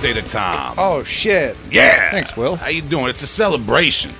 birthday to Tom. Oh shit! yeah. Thanks, Will. How you doing? It's a celebration.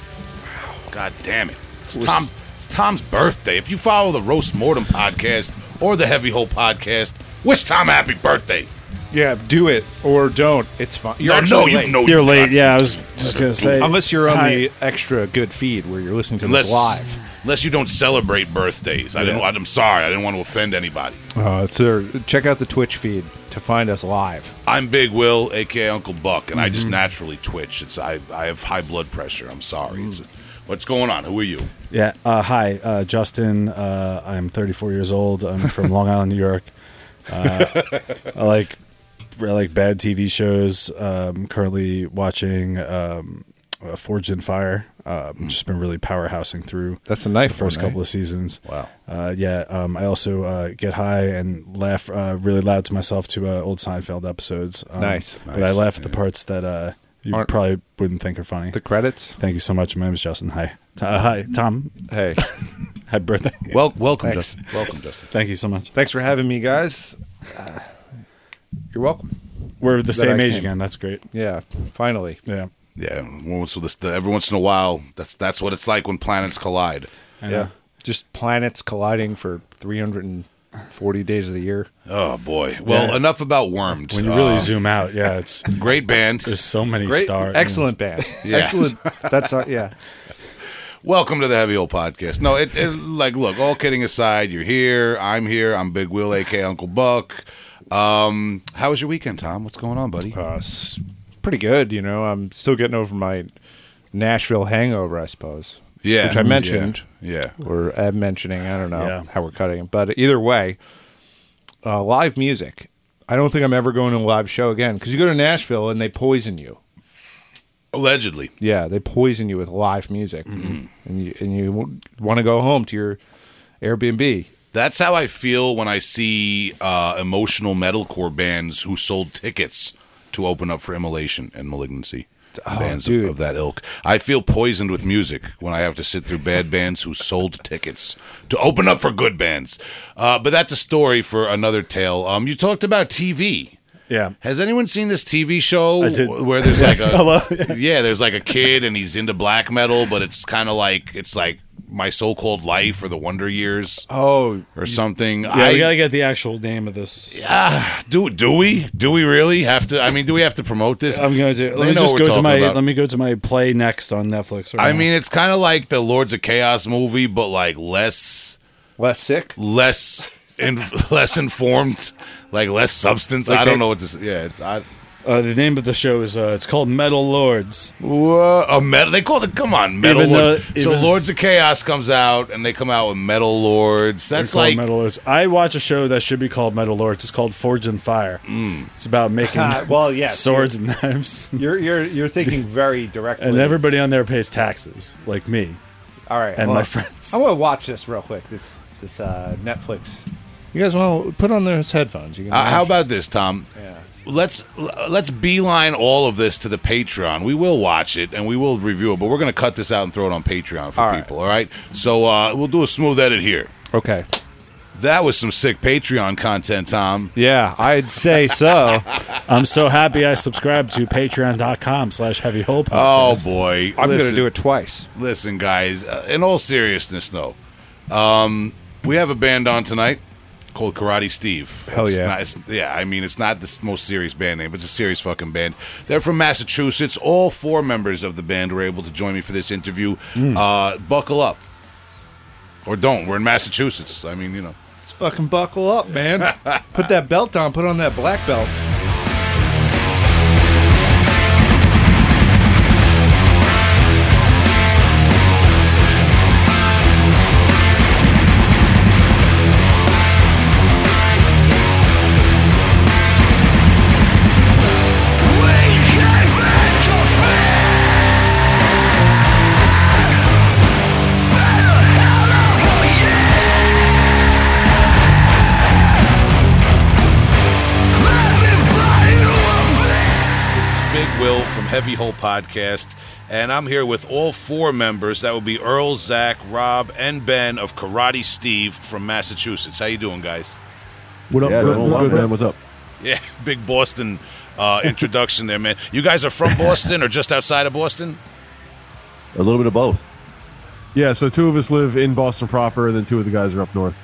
God damn it. It's Tom. It's Tom's birthday. If you follow the Roast Mortem podcast or the Heavy Hole podcast, wish Tom a happy birthday. Yeah, do it or don't. It's fine. You're no, actually no, you late. know You're late. got- Yeah, I was just gonna say. Unless you're on Hi. the extra good feed where you're listening to Unless, this live. Unless you don't celebrate birthdays. I didn't. I'm sorry. I didn't want to offend anybody. Uh, so check out the Twitch feed to find us live. I'm Big Will, aka Uncle Buck, and I Mm-hmm. just naturally twitch. It's I. I have high blood pressure. I'm sorry. It's, what's going on? Who are you? Yeah. Uh, hi, uh, Justin. Uh, I'm 34 years old. I'm from Long Island, New York. Uh, I like I like bad TV shows. Um, currently watching um, uh, Forged in Fire. Uh, Just been really powerhousing through That's a knife the first one, eh? couple of seasons. Wow. Uh, yeah. Um, I also uh, get high and laugh uh, really loud to myself to uh, old Seinfeld episodes. Um, Nice. But I laugh at the parts that uh, you Aren't- probably wouldn't think are funny. The credits. Thank you so much. My name is Justin. Hi. T- uh, hi, Tom. Hey, Happy birthday. Well, welcome, Thanks. Justin. Welcome, Justin. Thank you so much. thanks for having me, guys. Uh, you're welcome. We're the That same I age came. again. That's great. Yeah, finally. Yeah. Yeah. Once, this, every once in a while, that's that's what it's like when planets collide. I. Yeah, just planets colliding for 340 days of the year. Oh boy. Well, Yeah. enough about wormed. When you really Uh, zoom out, yeah, it's great band. there's so many Great, stars. excellent band. Yeah. Excellent. That's uh, yeah. Welcome to the Heavy Hole Podcast. No, it, it like look. All kidding aside, you're here. I'm here. I'm Big Will, aka Uncle Buck. Um, how was your weekend, Tom? What's going on, buddy? Uh, s- pretty good. You know, I'm still getting over my Nashville hangover, I suppose. Yeah, which I mentioned. Yeah. or Ed mentioning. I don't know Yeah. how we're cutting but either way, uh, live music. I don't think I'm ever going to a live show again because you go to Nashville and they poison you. Allegedly. Yeah, they poison you with live music, Mm-hmm. and you and you want to go home to your Airbnb. That's how I feel when I see uh, emotional metalcore bands who sold tickets to open up for Immolation and Malignancy. bands of, of that ilk. I feel poisoned with music when I have to sit through bad bands who sold tickets to open up for good bands. Uh, but that's a story for another tale. Um, you talked about TV. Yeah. Has anyone seen this TV show where there's Yes. like a Hello. yeah, there's like a kid and he's into black metal, but it's kind of like it's like my so-called life or the Wonder Years Oh, or something. Yeah, I we gotta get the actual name of this. Yeah, do do we do we really have to? I mean, do we have to promote this? I'm going to They let me just go to my about. let me go to my play next on Netflix. right I now. mean, it's kind of like the Lords of Chaos movie, but like less less sick. less in, less informed, like less substance. I don't they- know what to say. Yeah, it's, I, uh, the name of the show is uh, it's called Metal Lords. Whoa, a metal. They call it. Come on, metal. Even Lords. though- so even- Lords of Chaos comes out, and they come out with Metal Lords. That's It's called like Metal Lords. I watch a show that should be called Metal Lords. It's called Forged in Fire. Mm. It's about making Uh, well, yes, swords and knives. You're you're you're thinking very directly. And everybody on there pays taxes, like me. All right, and hold my on. friends. I want to watch this real quick. This this uh, Netflix. You guys want to put on those headphones? You can Uh, how watch. about this, Tom? Yeah. Let's let's beeline all of this to the Patreon. We will watch it and we will review it, but we're going to cut this out and throw it on Patreon for All right. people. All right. So uh, we'll do a smooth edit here. Okay. That was some sick Patreon content, Tom. Yeah, I'd say so. I'm so happy I subscribed to patreon.com slash heavy hole Oh boy, I'm going to do it twice. Listen, guys. Uh, in all seriousness, though, um, we have a band on tonight called Karate Steve. Hell It's yeah. not- it's- yeah, I mean, it's not the most serious band name, but it's a serious fucking band. They're from Massachusetts. All four members of the band were able to join me for this interview. Hmm. Uh, buckle up. Or don't. We're in Massachusetts. I mean, you know. Let's fucking buckle up, man. put that belt on. Put on that black belt. Heavy Hole Podcast, and I'm here with all four members. That would be Earl, Zach, Rob, and Ben of Karate Steve from Massachusetts. How you doing, guys? What up? Yeah, good, doing well, good, man. man. What's up? Yeah, big Boston uh, introduction there, man. You guys are from Boston or just outside of Boston? A little bit of both. Yeah, so two of us live in Boston proper, and then two of the guys are up north.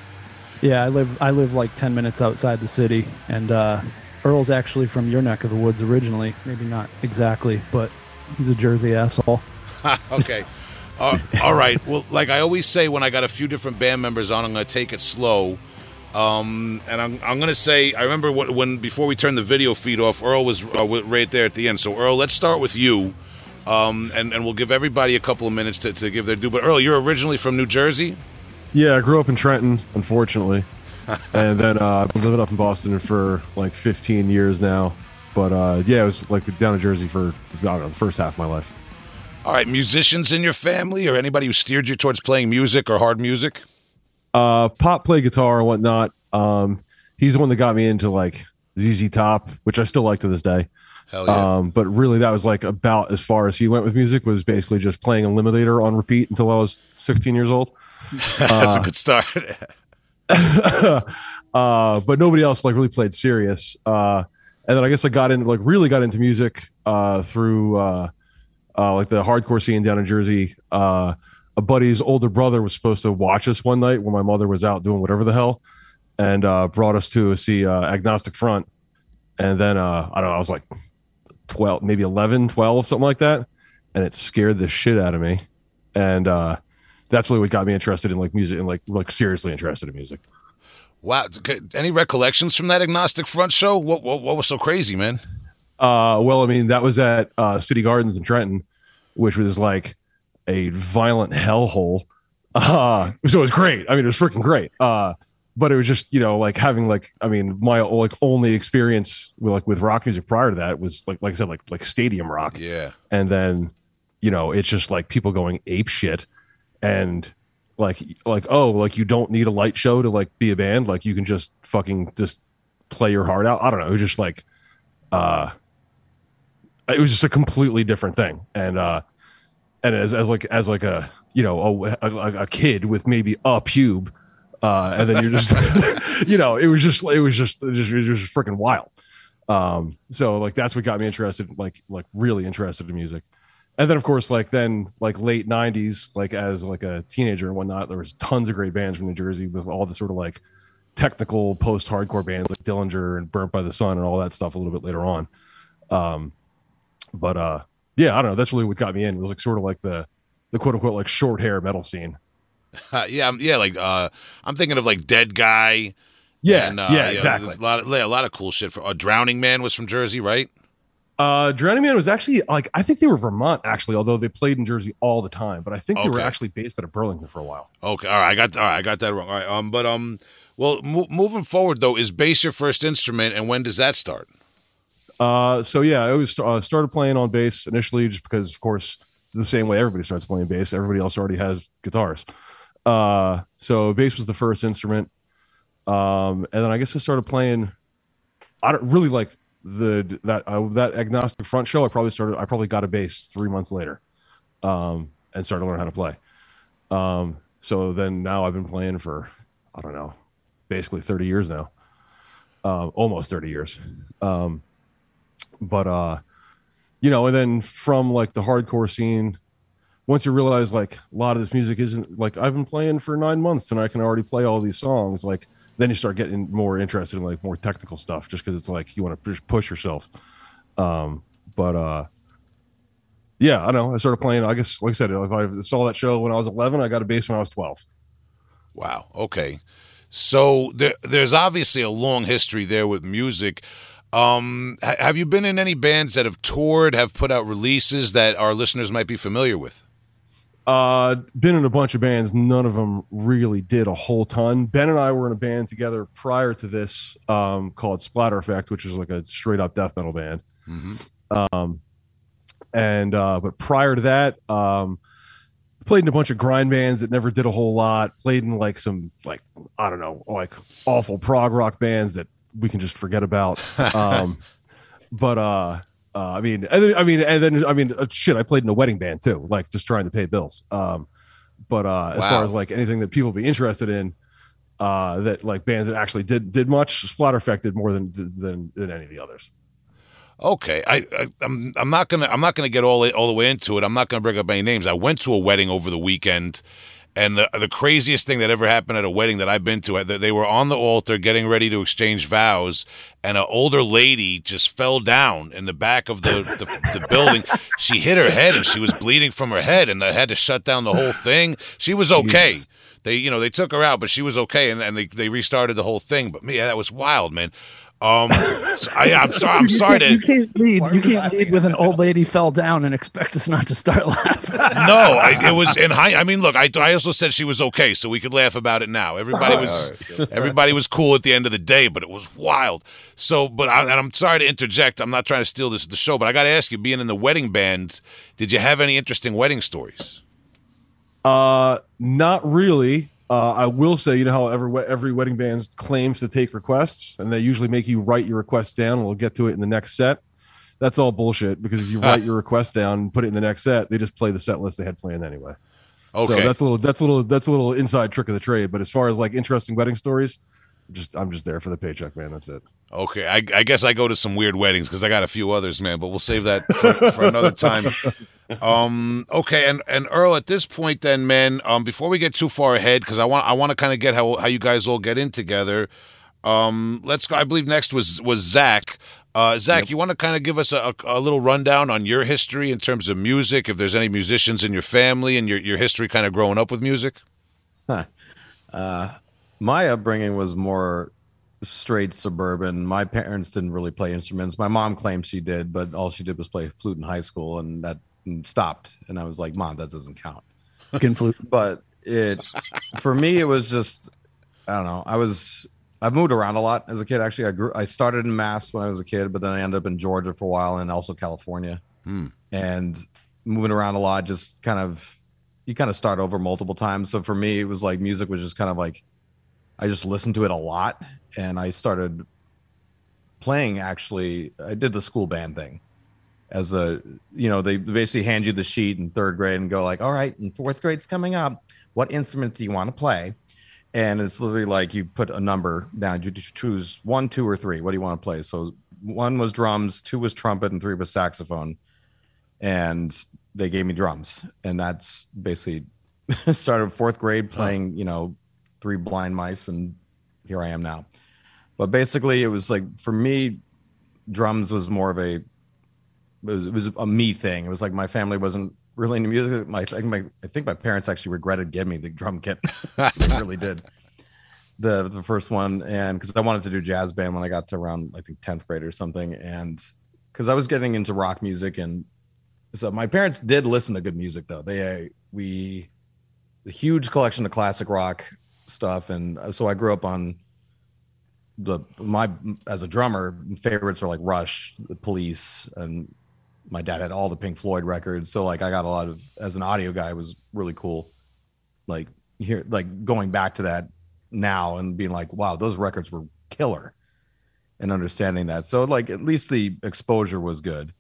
Yeah, I live I live like ten minutes outside the city, and uh, Earl's actually from your neck of the woods originally. Maybe not exactly, but he's a Jersey asshole. okay. Uh, all right. Well, like I always say when I got a few different band members on, I'm going to take it slow. Um, and I'm, I'm going to say, I remember when, when, before we turned the video feed off, Earl was uh, right there at the end. So, Earl, let's start with you. Um, and, and we'll give everybody a couple of minutes to, to give their due. But, Earl, you're originally from New Jersey? Yeah, I grew up in Trenton, unfortunately. and then uh, I've been living up in Boston for like 15 years now. But uh, yeah, it was like down in Jersey for, I don't know, the first half of my life. All right, musicians in your family or anybody who steered you towards playing music or hard music? Uh, Pop play guitar and whatnot. Um, he's the one that got me into like ZZ Top, which I still like to this day. Hell yeah. Um, but really, that was like about as far as he went with music. Was basically just playing Eliminator on repeat until I was 16 years old. That's a good start. uh, but nobody else like really played serious. Uh, and then I guess I got into like really got into music uh, through uh, uh, like the hardcore scene down in Jersey. Uh, a buddy's older brother was supposed to watch us one night when my mother was out doing whatever the hell, and uh, brought us to see uh, Agnostic Front. And then uh, I don't know, I was like 12, maybe 11, 12, something like that. And it scared the shit out of me. And uh, that's really what got me interested in like music and like like seriously interested in music. Wow. Any recollections from that Agnostic Front show? What, what, what was so crazy, man? Uh, well, I mean, that was at uh, City Gardens in Trenton, which was like a violent hellhole. Uh, so it was great. I mean, it was freaking great. Uh, but it was just you know like having like I mean my like only experience with like with rock music prior to that was like like I said like like stadium rock. Yeah. And then you know it's just like people going ape shit and like like oh like you don't need a light show to like be a band like you can just fucking just play your heart out. I don't know. It was just like uh it was just a completely different thing and uh and as, as like as like a you know a, a, a kid with maybe a pube uh and then you're just you know it was just it was just it was just, it was just freaking wild um so like that's what got me interested like like really interested in music and then of course like then like late 90s like as like a teenager and whatnot there was tons of great bands from new jersey with all the sort of like technical post-hardcore bands like dillinger and burnt by the sun and all that stuff a little bit later on. Um but uh yeah i don't know. That's really what got me in. It was like sort of like the the quote unquote like short hair metal scene. Uh, yeah yeah like uh i'm thinking of like Deadguy yeah and, uh, yeah exactly. a lot of yeah, a lot of cool shit for uh, Drowningman was from jersey right uh Drowningman was actually like i think they were vermont actually although they played in jersey all the time but i think they were actually based out of burlington for a while okay all right i got all right i got that wrong all right um but um well mo- moving forward though is bass your first instrument and when does that start Uh, so yeah, I was uh, started playing on bass initially, just because, of course, the same way everybody starts playing bass. Everybody else already has guitars. Uh, so bass was the first instrument, um, and then I guess I started playing. I don't really like the that uh, that agnostic front show. I probably started. I probably got a bass three months later, um, and started to learn how to play. Um, so then now I've been playing for I don't know, basically thirty years now, um, almost thirty years. Um, but uh you know and then from like the hardcore scene once you realize like a lot of this music isn't like i've been playing for nine months and i can already play all these songs like then you start getting more interested in like more technical stuff just because it's like you want to just push yourself um but uh yeah i know i started playing i guess like i said if i saw that show when i was 11 i got a bass when i was 12 Wow. Okay. So there, there's obviously a long history there with music. Um, ha- have you been in any bands that have toured, have put out releases that our listeners might be familiar with? Uh, been in a bunch of bands. None of them really did a whole ton. Ben and I were in a band together prior to this, um, called Splatter Effect, which is like a straight up death metal band. Um, and uh, but prior to that, um, played in a bunch of grind bands that never did a whole lot. Played in like some like I don't know, like awful prog rock bands that we can just forget about. Um, but uh, uh, I mean, and then, I mean, and then I mean, uh, shit. I played in a wedding band too, like just trying to pay bills. Um, but uh, as far as like anything that people be interested in, uh, that like bands that actually did did much, Splatter Effect did more than than than any of the others. Okay, I, I I'm I'm not gonna I'm not gonna get all all the way into it. I'm not gonna bring up any names. I went to a wedding over the weekend, and the the craziest thing that ever happened at a wedding that I've been to, they were on the altar getting ready to exchange vows, and an older lady just fell down in the back of the the, the building. She hit her head and she was bleeding from her head, and they had to shut down the whole thing. She was okay. They you know they took her out, but she was okay, and, and they they restarted the whole thing. But me, that was wild, man. Um, so I, I'm sorry. I'm sorry to. You can't lead. You can't lead with an old lady fell down and expect us not to start laughing. No, I, it was in high. I mean, look, I, I also said she was okay, so we could laugh about it now. Everybody was everybody was cool at the end of the day, but it was wild. So, but I, and I'm sorry to interject. I'm not trying to steal this the show, but I got to ask you, being in the wedding band, did you have any interesting wedding stories? Uh, not really. Uh, I will say, you know how every every wedding band claims to take requests, and they usually make you write your requests down. We'll get to it in the next set. That's all bullshit because if you write your request down and put it in the next set, they just play the set list they had planned anyway. Okay, So that's a little that's a little that's a little inside trick of the trade. But as far as like interesting wedding stories, just I'm just there for the paycheck, man. That's it. okay. I, I guess I go to some weird weddings because I got a few others, man. But we'll save that for, for another time. Um, okay, and and Earl, at this point, then, man, um, before we get too far ahead, because I want I want to kind of get how how you guys all get in together. Um, let's go. I believe next was was Zach. Uh, Zach, you want to kind of give us a, a, a little rundown on your history in terms of music, if there's any musicians in your family and your, your history kind of growing up with music? my upbringing was more straight suburban. My parents didn't really play instruments. My mom claims she did, but all she did was play flute in high school, and that stopped. And I was like, "Mom, that doesn't count." Skin flute. But it, for me, it was just, I don't know. I was, I've moved around a lot as a kid. Actually, I grew, I started in Mass when I was a kid, but then I ended up in Georgia for a while, and also California, hmm. and moving around a lot. Just kind of, you kind of start over multiple times. So for me, it was like music was just kind of like I just listened to it a lot and I started playing actually I did the school band thing as a you know they basically hand you the sheet in third grade and go like all right and fourth grade's coming up. What instrument do you want to play? And it's literally like you put a number down. You choose one two or three. What do you want to play? So one was drums two was trumpet and three was saxophone. And they gave me drums. And that's basically started fourth grade playing you know three blind mice and here i am now. But basically it was like for me drums was more of a it was, it was a me thing. It was like my family wasn't really into music. My, I, think my I think my parents actually regretted getting me the drum kit. They really did. The the first one and because i wanted to do jazz band when i got to around i think 10th grade or something and because i was getting into rock music and so my parents did listen to good music though. They we a huge collection of classic rock stuff and uh, so i grew up on the my as a drummer favorites are like rush the police and my dad had all the pink floyd records. So like i got a lot of as an audio guy it was really cool. Like here like going back to that now and being like wow those records were killer and understanding that. So like at least the exposure was good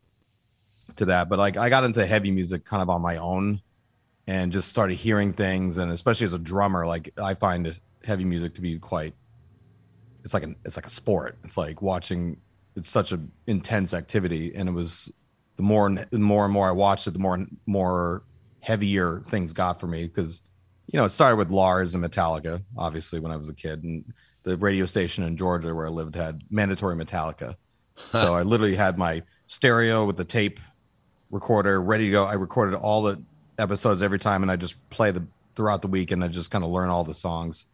to that. But like i got into heavy music kind of on my own and just started hearing things. And especially as a drummer like i find heavy music to be quite it's like an it's like a sport. It's like watching it's such an intense activity. And it was the more and the more and more i watched it the more and more heavier things got for me because you know it started with lars and metallica obviously when i was a kid and the radio station in georgia where i lived had mandatory metallica so i literally had my stereo with the tape recorder ready to go i recorded all the episodes every time and i just play the throughout the week and i just kind of learn all the songs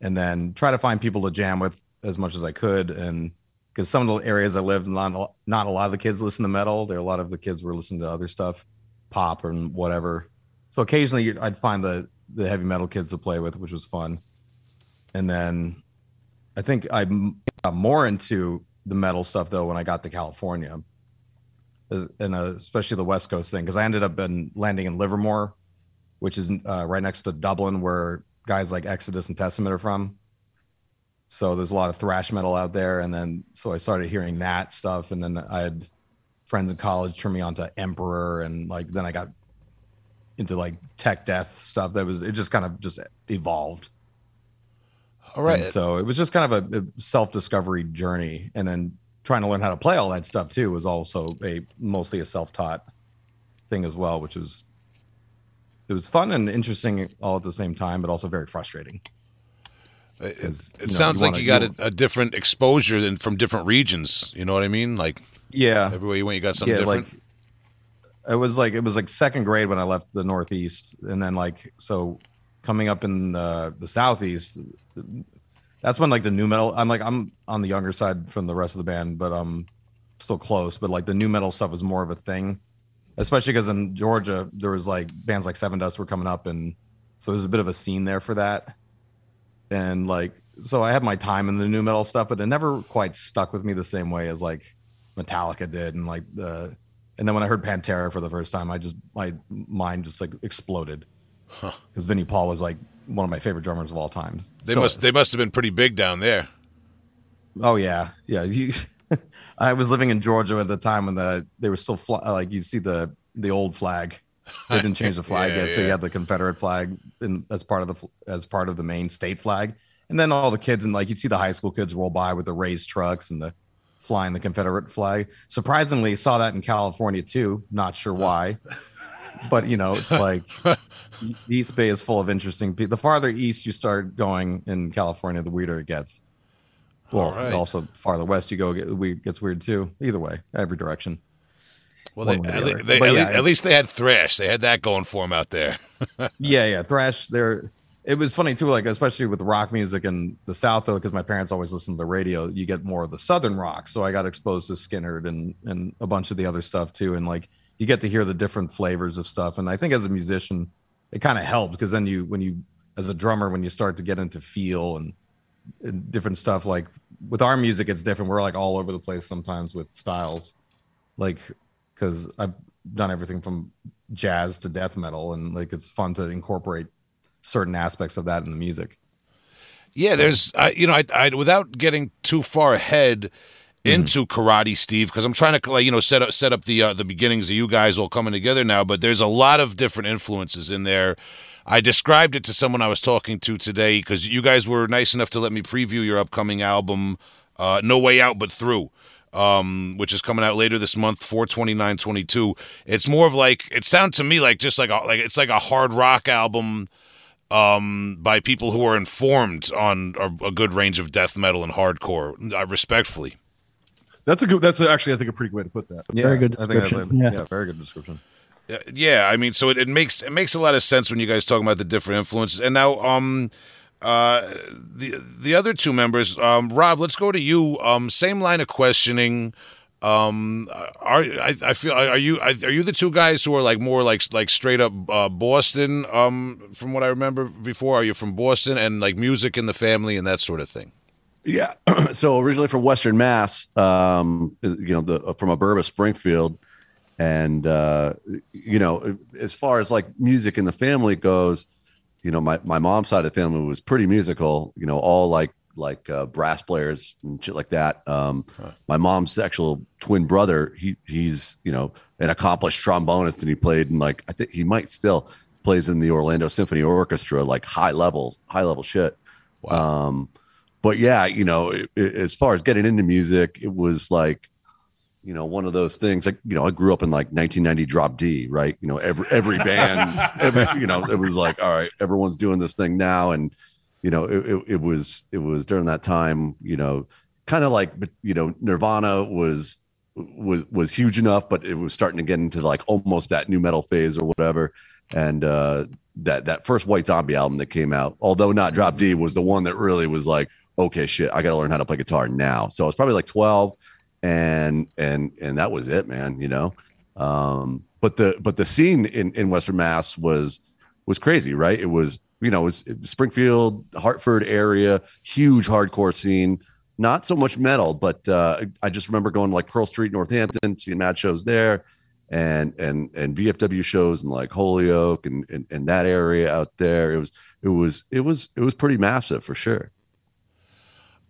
and then try to find people to jam with as much as I could. And because some of the areas I lived, not not a lot of the kids listen to metal. There, a lot of the kids were listening to other stuff, pop and whatever. So occasionally I'd find the the heavy metal kids to play with, which was fun. And then I think I got more into the metal stuff though when I got to California, and uh, especially the West Coast thing, because I ended up in landing in Livermore, which is uh, right next to Dublin, where guys like Exodus and Testament are from. So there's a lot of thrash metal out there, and then so I started hearing that stuff, and then I had friends in college turn me on to Emperor, and like then I got into like tech death stuff. That was it just kind of just evolved. All right. And so it was just kind of a, a self discovery journey, and then trying to learn how to play all that stuff too was also a mostly a self-taught thing as well, which was it was fun and interesting all at the same time, but also very frustrating. It, 'Cause, it you know, sounds you like wanna- you got you- a, a different exposure than from different regions. You know what I mean? Like Yeah, everywhere you went, you got something yeah, different. like it was like it was like second grade when I left the Northeast, and then like so coming up in the, the Southeast, that's when like the nu metal. I'm like I'm on the younger side from the rest of the band, but I'm still close. But like the nu metal stuff was more of a thing, especially because in Georgia there was like bands like Sevendust were coming up, and so there's a bit of a scene there for that. And like so, I had my time in the nu metal stuff, but it never quite stuck with me the same way as like Metallica did, and like the. And then when I heard Pantera for the first time, I just my mind just like exploded because Vinnie Paul was like one of my favorite drummers of all time. they Still must they must have been pretty big down there. Oh yeah, yeah. You, I was living in Georgia at the time when the they were still fly, like you see the the old flag. They didn't change the flag Yeah, yet, so you yeah. had the Confederate flag in, as part of the as part of the main state flag, and then all the kids and like you'd see the high school kids roll by with the raised trucks and the flying the Confederate flag. Surprisingly, saw that in California too. Not sure why, but you know it's like the East Bay is full of interesting people. The farther east you start going in California, the weirder it gets. Well, right. also farther west you go, it we- gets weird too. Either way, every direction. Well, they, at, le- they, at, yeah, le- at least they had thrash. They had that going for them out there. yeah, yeah, thrash. There, it was funny too. Like especially with rock music in the South, though, because my parents always listened to the radio. You get more of the Southern rock, so I got exposed to Skynyrd and and a bunch of the other stuff too. And like you get to hear the different flavors of stuff. And I think as a musician, it kind of helped because then you when you as a drummer when you start to get into feel and, and different stuff like with our music it's different we're like all over the place sometimes with styles like because i've done everything from jazz to death metal and like it's fun to incorporate certain aspects of that in the music Yeah, there's, I, you know, I, I, without getting too far ahead into Karate Steve, because I'm trying to, like, you know, set up set up the uh, the beginnings of you guys all coming together now. But there's a lot of different influences in there. I described it to someone I was talking to today because you guys were nice enough to let me preview your upcoming album, uh, No Way Out But Through. Um, which is coming out later this month, 42922. It's more of like it sounds to me like just like a, like it's like a hard rock album um, by people who are informed on a, a good range of death metal and hardcore. Uh, respectfully, That's a good. That's actually I think a pretty good way to put that. yeah Very good I think that's description. a- Yeah. yeah very good description Uh, yeah. I mean, so it, it makes it makes a lot of sense when you guys talk about the different influences. And now, um, uh, the the other two members, um, Rob, let's go to you. Um, same line of questioning. Um, are I, I feel are you are you the two guys who are like more like like straight up uh, Boston? Um, from what I remember before, are you from Boston and like music in the family and that sort of thing? Yeah. so originally from Western Mass, um, you know, the from Aburba, Springfield, and uh, you know, as far as like music in the family goes, you know, my my mom's side of the family was pretty musical. You know, all like like uh, brass players and shit like that. Um, My mom's actual twin brother, he he's you know an accomplished trombonist, and he played in like I think he might still plays in the Orlando Symphony Orchestra, like high level, high level shit. Um, but yeah, you know, it, it- as far as getting into music, it was like, you know, one of those things. Like, you know, I grew up in like 1990 Drop D, right? You know, every every band, every, you know, it was like, all right, everyone's doing this thing now, and you know, it, it, it was it was during that time, you know, kind of like, you know, Nirvana was was was huge enough, but it was starting to get into like almost that nu metal phase or whatever, and uh, that that first White Zombie album that came out, although not Drop D, was the one that really was like, okay, shit, I got to learn how to play guitar now. So I was probably like 12 and and and that was it, man, you know. Um but the but the scene in in Western Mass was was crazy, right? It was, you know, it was Springfield, Hartford area, huge hardcore scene. Not so much metal, but uh, I just remember going like Pearl Street, Northampton, seeing mad shows there, and and and VFW shows in like Holyoke and, and and that area out there. It was it was it was it was pretty massive for sure.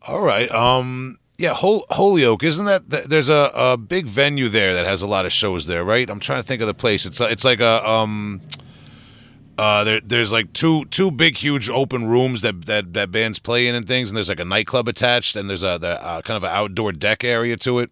All right. Um. Yeah. Hol- Holyoke, isn't that? th- There's a, a big venue there that has a lot of shows there, right? I'm trying to think of the place. It's it's like a um. uh, there, there's like two two big huge open rooms that that that bands play in and things, and there's like a nightclub attached, and there's a the, uh, kind of an outdoor deck area to it.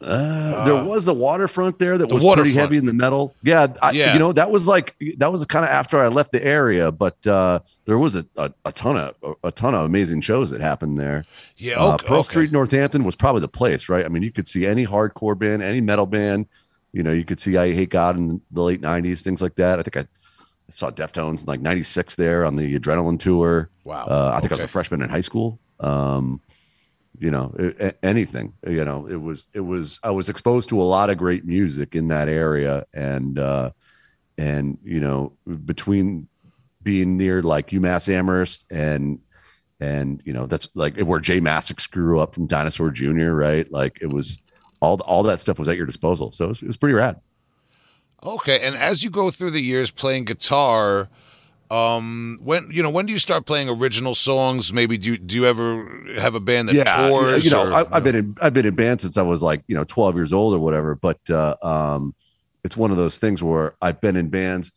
Uh, there was the waterfront there that the was pretty heavy in the metal. Yeah, I, Yeah. you know that was like that was kind of after I left the area, but uh, there was a, a, a ton of a, ton of amazing shows that happened there. Yeah, Uh, Pearl okay. Street, Northampton was probably the place, right? I mean, you could see any hardcore band, any metal band. You know, you could see I Hate God in the late '90s, things like that. I think I saw Deftones in like '96 there on the Adrenaline tour. Wow. Uh, I think I was a freshman in high school. Um, you know, a- anything. You know, it was it was I was exposed to a lot of great music in that area, and uh, and you know, between being near like UMass Amherst and and you know that's like where J Mascis grew up from Dinosaur Jr. Right, like it was all all that stuff was at your disposal, so it was, it was pretty rad. Okay, and as you go through the years playing guitar, um, when you know when do you start playing original songs? Maybe do you, do you ever have a band that tours? You know, or- I, I've been in I've been in band since I was like you know 12 years old or whatever. But uh, um, it's one of those things where I've been in bands,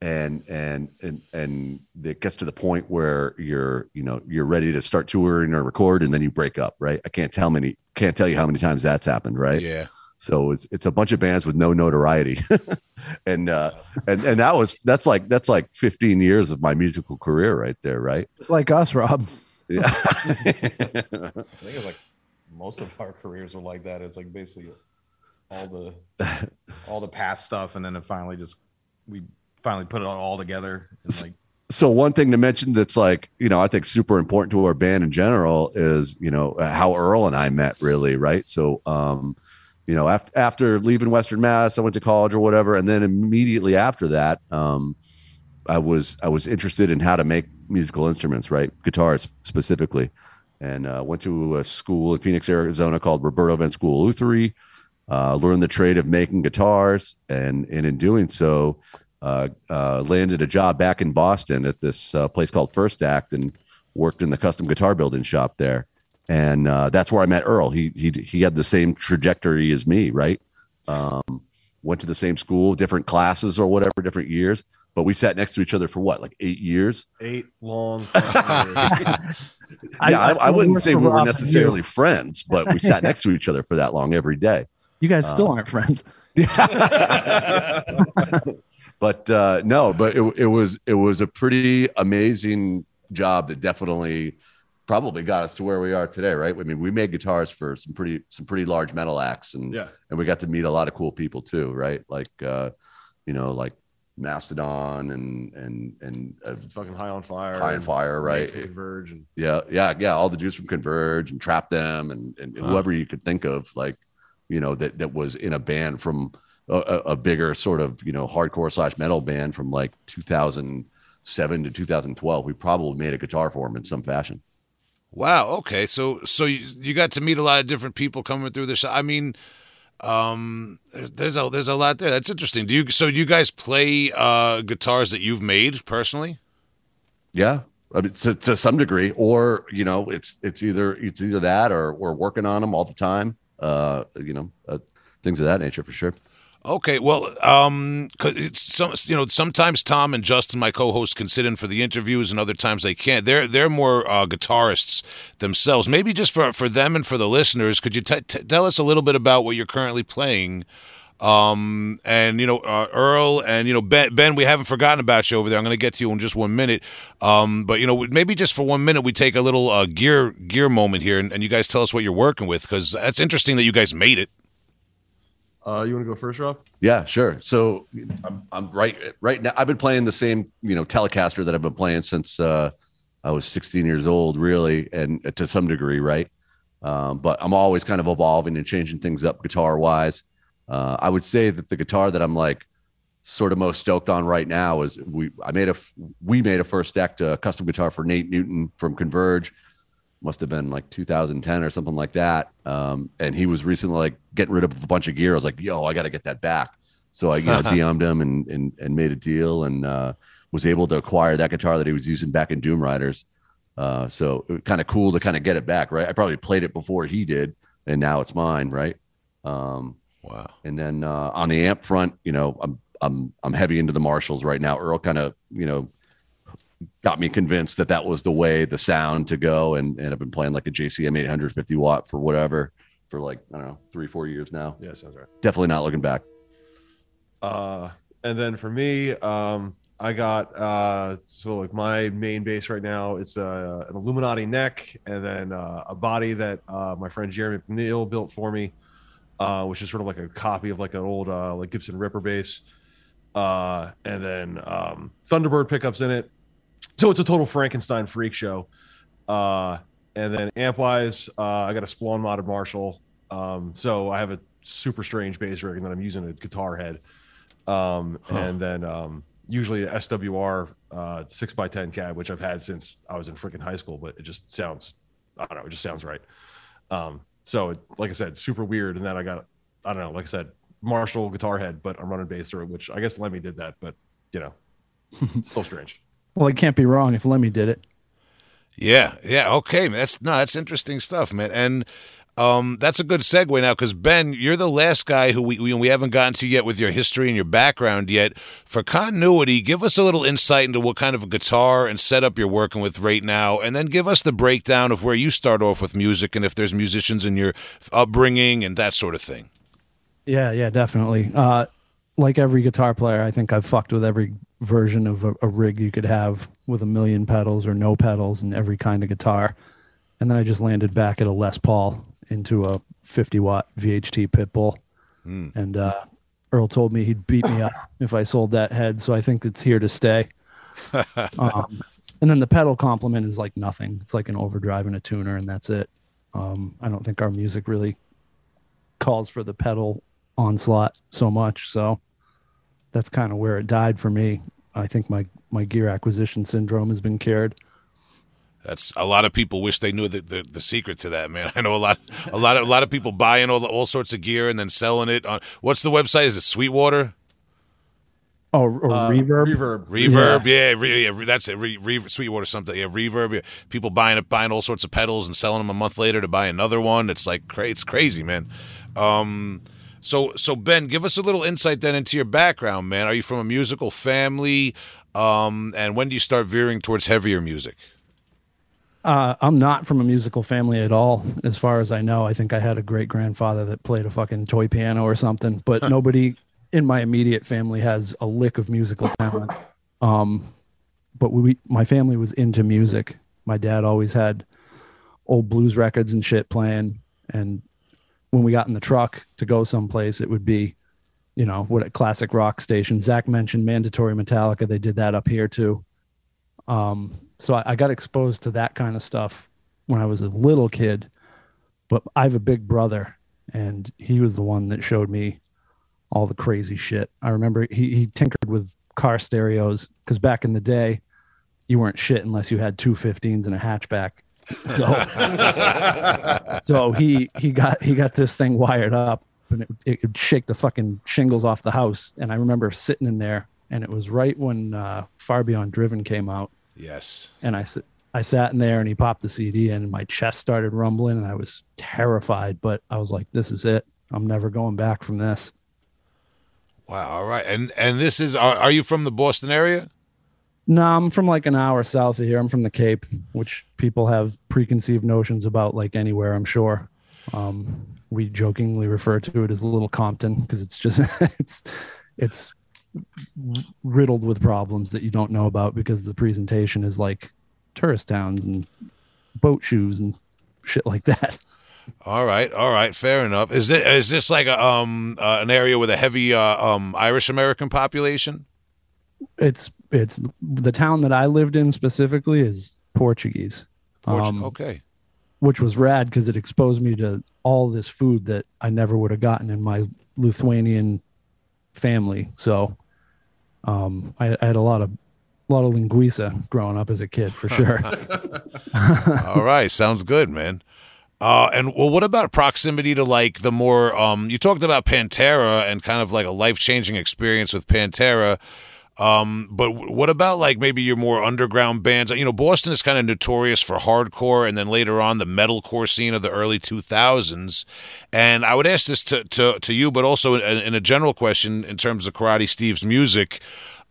and and and and it gets to the point where you're you know you're ready to start touring or record, and then you break up. Right? I can't tell many can't tell you how many times that's happened. Right? yeah. So it's it's a bunch of bands with no notoriety, and uh, and and that was that's like that's like 15 years of my musical career right there. Right? It's like us, Rob. Yeah. I think it's like most of our careers are like that. It's like basically all the all the past stuff, and then it finally just we finally put it all together. And like so one thing to mention that's like you know i think super important to our band in general is you know how earl and i met really right so um you know after after leaving western mass i went to college or whatever and then immediately after that um i was i was interested in how to make musical instruments right? Guitars specifically. And uh, went to a school in phoenix arizona called Roberto-Venn School of Luthiery uh, learned the trade of making guitars. And and in doing so uh, uh, landed a job back in Boston at this uh, place called First Act and worked in the custom guitar building shop there. And uh, that's where I met Earl. He he he had the same trajectory as me, right? Um, went to the same school, different classes or whatever, different years. But we sat next to each other for what, like eight years? Eight long. years. yeah, I, I wouldn't say we were Rob you. necessarily friends, but we sat next to each other for that long every day. You guys Uh, still aren't friends. but uh, no, but it, it was it was a pretty amazing job that definitely probably got us to where we are today, right? I mean, we made guitars for some pretty some pretty large metal acts, and Yeah. and we got to meet a lot of cool people too, right? Like uh, you know, like Mastodon and and and uh, fucking high on fire. High on Fire, right? Converge and yeah, yeah, yeah. All the dudes from Converge and Trap Them and, and whoever you could think of, like, you know, that that was in a band from a, a bigger sort of, you know, hardcore slash metal band from like 2007 to 2012. We probably made a guitar for 'em in some fashion. Wow. Okay. So so you, you got to meet a lot of different people coming through the shop. I mean, um, there's, there's a there's a lot there. That's interesting. Do you so do you guys play uh guitars that you've made personally? Yeah. I mean, to, to some degree, or you know, it's it's either it's either that or we're working on them all the time. Uh, you know, uh, things of that nature for sure. Okay, well, um, 'cause it's some you know sometimes Tom and Justin, my co-hosts, can sit in for the interviews, and other times they can't. They're they're more uh, guitarists themselves. Maybe just for for them and for the listeners, could you t- t- tell us a little bit about what you're currently playing? Um, and you know, uh, Earl and you know Ben. Ben, we haven't forgotten about you over there. I'm going to get to you in just one minute. Um, but you know, maybe just for one minute, we take a little uh, gear gear moment here, and, and you guys tell us what you're working with because that's interesting that you guys made it. Uh, you want to go first, Rob? Yeah, sure. So I'm, I'm right right now. I've been playing the same, you know, Telecaster that I've been playing since uh, I was 16 years old, really, and to some degree, right. Um, but I'm always kind of evolving and changing things up guitar wise. Uh, I would say that the guitar that I'm like sort of most stoked on right now is we I made a we made a first act uh, custom guitar for Nate Newton from Converge. Must have been like 2010 or something like that. Um, and he was recently like getting rid of a bunch of gear. I was like, yo, I got to get that back. So I you know, DM'd him and, and and made a deal and uh, was able to acquire that guitar that he was using back in Doomriders. Uh, so kind of cool to kind of get it back, right? I probably played it before he did, and now it's mine, right? Um, Wow. and then uh, on the amp front, you know, I'm I'm I'm heavy into the Marshalls right now. Earl kind of you know got me convinced that that was the way the sound to go, and and I've been playing like a JCM 850 watt for whatever for like I don't know three four years now. Yeah, sounds right. Definitely not looking back. Uh, and then for me, um, I got uh, so like my main bass right now. It's uh, an Illuminati neck, and then uh, a body that uh, my friend Jeremy McNeil built for me, uh, which is sort of like a copy of like an old uh, like Gibson Ripper bass. Uh, and then um, Thunderbird pickups in it. So it's a total Frankenstein freak show. Uh, and then amp wise, uh, I got a Splawn modded Marshall. Um, so I have a super strange bass rig, and then I'm using a guitar head. Um, and then um, usually a SWR uh, six x ten cab, which I've had since I was in freaking high school, but it just sounds, I don't know, it just sounds right. Um, so it, like I said, super weird. And then I got, I don't know, like I said, Marshall guitar head, but I'm running bass through it, which I guess Lemmy did that, but you know, so strange. Well, it can't be wrong if Lemmy did it. Yeah, yeah, okay, man. That's no, that's interesting stuff, man. And um, that's a good segue now because Ben, you're the last guy who we, we we haven't gotten to yet with your history and your background yet. For continuity, give us a little insight into what kind of a guitar and setup you're working with right now, and then give us the breakdown of where you start off with music and if there's musicians in your upbringing and that sort of thing. Yeah, yeah, definitely. Uh, like every guitar player, I think I've fucked with every version of a, a rig you could have with a million pedals or no pedals and every kind of guitar. And then I just landed back at a Les Paul into a 50 watt VHT Pittbull. And uh, Earl told me he'd beat me up if I sold that head. So I think it's here to stay. um, and then the pedal complement is like nothing. It's like an overdrive and a tuner, and that's it. Um, I don't think our music really calls for the pedal onslaught so much. So that's kind of where it died for me. I think my my gear acquisition syndrome has been cured. That's a lot of people wish they knew the, the, the secret to that, man. I know a lot a lot of a lot of people buying all all sorts of gear and then selling it on what's the website? Is it Sweetwater? Oh, or Uh, reverb. Reverb. Reverb, yeah, re, yeah re- that's it. Re, re, Sweetwater something, yeah. Reverb, yeah. people buying it, buying all sorts of pedals and selling them a month later to buy another one. It's like cra- it's crazy, man. Um, so so Ben, give us a little insight then into your background, man. Are you from a musical family? Um, and when do you start veering towards heavier music? Uh, I'm not from a musical family at all, as far as I know. I think I had a great grandfather that played a fucking toy piano or something, but nobody in my immediate family has a lick of musical talent. Um, but we, my family was into music. My dad always had old blues records and shit playing, and when we got in the truck to go someplace, it would be, you know, what a classic rock station. Zach mentioned mandatory Metallica. They did that up here too. Um, so I, I got exposed to that kind of stuff when I was a little kid. But I have a big brother, and he was the one that showed me all the crazy shit. I remember he, he tinkered with car stereos because back in the day, you weren't shit unless you had two 15s and a hatchback. So, so he he got he got this thing wired up, and it it would shake the fucking shingles off the house. And I remember sitting in there, and it was right when uh, Far Beyond Driven came out Yes. and I I sat in there and he popped the CD and my chest started rumbling and I was terrified, but I was like, this is it. I'm never going back from this. Wow. All right. And and this is are, are you from the Boston area? No, I'm from like an hour south of here. I'm from the Cape, which people have preconceived notions about like anywhere, I'm sure. Um, we jokingly refer to it as Little Compton because it's just it's it's riddled with problems that you don't know about because the presentation is like tourist towns and boat shoes and shit like that. All right. All right. Fair enough. Is this is this like a um uh, an area with a heavy uh, um Irish American population? It's it's the town that I lived in specifically is Portuguese. Portu- Um, okay. which was rad because it exposed me to all this food that I never would have gotten in my Lithuanian family. So um, I, I had a lot of a lot of linguiça growing up as a kid for sure. All right, sounds good, man. Uh, and well, what about proximity to like the more? Um, you talked about Pantera and kind of like a life changing experience with Pantera. Um, but what about like maybe your more underground bands? You know, Boston is kind of notorious for hardcore, and then later on the metalcore scene of the early 2000s. And I would ask this to to, to you, but also in, in a general question in terms of Karate Steve's music.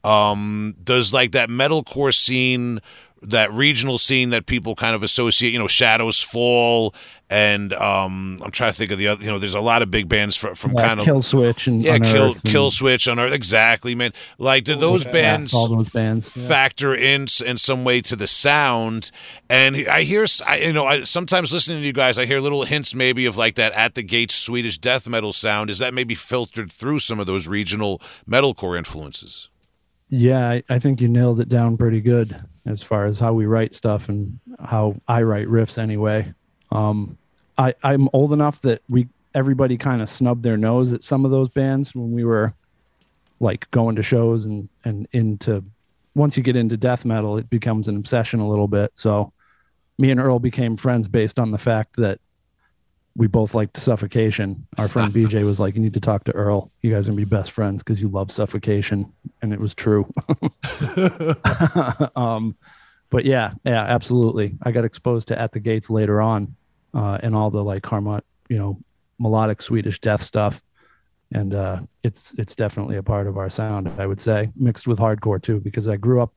Um, does like that metalcore scene, that regional scene that people kind of associate, you know, Shadows Fall, and um, I'm trying to think of the other. You know, there's a lot of big bands from, from Yeah, kind of Kill Switch and yeah, kill and kill switch on Earth. Exactly, man. Like, do those yeah, bands all those bands. yeah. factor in in some way to the sound? And I hear, s- I, you know, I sometimes listening to you guys, I hear little hints maybe of like that at the gates Swedish death metal sound. Is that maybe filtered through some of those regional metalcore influences? Yeah, I, I think you nailed it down pretty good as far as how we write stuff and how I write riffs anyway. Um, I, I'm old enough that we everybody kind of snubbed their nose at some of those bands when we were like going to shows and and into once you get into death metal, it becomes an obsession a little bit. So me and Earl became friends based on the fact that we both liked suffocation. Our friend BJ was like, You need to talk to Earl. You guys are gonna be best friends because you love suffocation. And it was true. um, but yeah, yeah, absolutely. I got exposed to At the Gates later on, uh, and all the like harmonic, you know, melodic Swedish death stuff. And uh, it's it's definitely a part of our sound, I would say, mixed with hardcore too, because I grew up.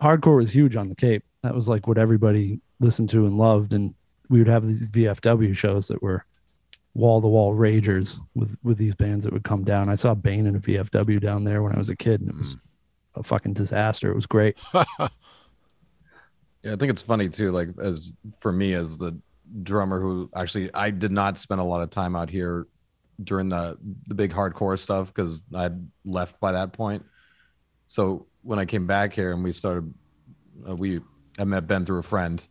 Hardcore was huge on the Cape. That was like what everybody listened to and loved, and we would have these VFW shows that were wall to wall ragers with with these bands that would come down. I saw Bane in a VFW down there when I was a kid, and it was a fucking disaster. It was great. Yeah, I think it's funny too. Like as for me as the drummer who actually I did not spend a lot of time out here during the the big hardcore stuff because I'd left by that point. So when I came back here and we started, uh, we I met Ben through a friend,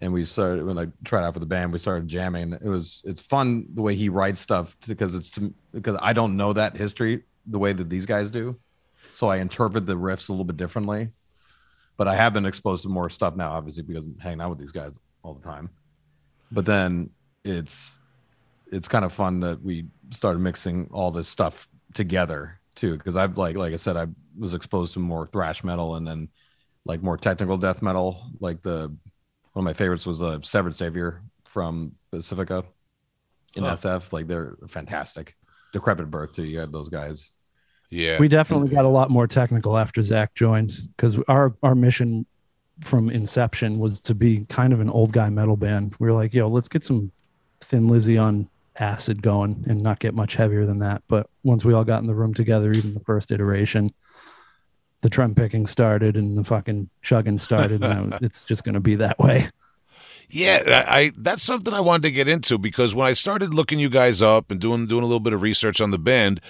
and we started when I tried out for the band. We started jamming. It was it's fun the way he writes stuff because it's because I don't know that history the way that these guys do, so I interpret the riffs a little bit differently but I have been exposed to more stuff now, obviously because I'm hanging out with these guys all the time. But then it's it's kind of fun that we started mixing all this stuff together too, because I've like like I said, I was exposed to more thrash metal and then like more technical death metal. Like the one of my favorites was uh, Severed Savior from Pacifica in Huh. SF. Like they're fantastic. Decrepit Birth too. You had those guys. Yeah, We definitely got a lot more technical after Zach joined because our our mission from inception was to be kind of an old guy metal band. We were like, yo, let's get some Thin Lizzy on acid going and not get much heavier than that. But once we all got in the room together, even the first iteration, the trim picking started and the fucking chugging started. and I- it's just going to be that way. Yeah, I, I that's something I wanted to get into because when I started looking you guys up and doing doing a little bit of research on the band,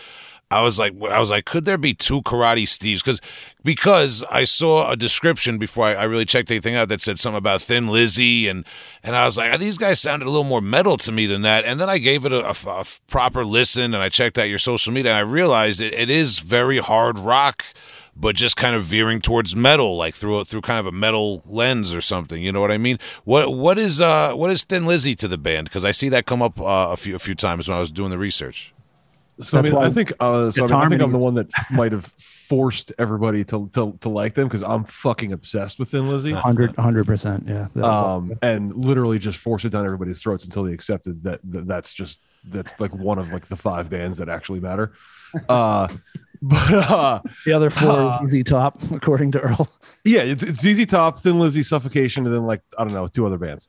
I was like, I was like, could there be two Karate Steves? Because because I saw a description before I, I really checked anything out that said something about Thin Lizzy and and I was like, these guys sounded a little more metal to me than that. And then I gave it a, a- a proper listen and I checked out your social media and I realized it, it is very hard rock. But just kind of veering towards metal, like through a, through kind of a metal lens or something. You know what I mean? What what is uh what is Thin Lizzy to the band? Because I see that come up uh, a few a few times when I was doing the research. So I mean, I think uh, so. I, mean, I think I'm the one that might have forced everybody to to, to like them because I'm fucking obsessed with Thin Lizzy. 100 percent. Yeah. That was all- Um, and literally just force it down everybody's throats until they accepted that, that that's just that's like one of like the five bands that actually matter. Uh, but uh, the other four uh, ZZ Top, according to Earl. yeah, it's, it's ZZ Top, Thin Lizzy, Suffocation, and then like I don't know, two other bands.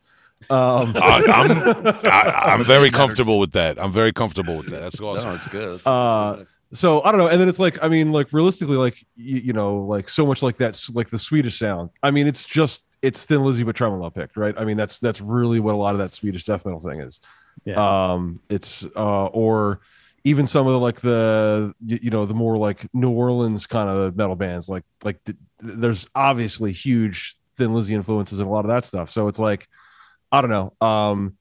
Um, I, I'm I, I'm very comfortable with that. I'm very comfortable with that. That's awesome. No, it's good. It's- Uh, so I don't know, and then it's like I mean, like realistically, like you, you know, like so much like that's like the Swedish sound. I mean, it's just it's Thin Lizzy but tremolo picked, right? I mean, that's that's really what a lot of that Swedish death metal thing is. Yeah. Um, it's uh, or even some of the like the you, know the more like New Orleans kind of metal bands, like like th- there's obviously huge Thin Lizzy influences in a lot of that stuff. So it's like I don't know. Um,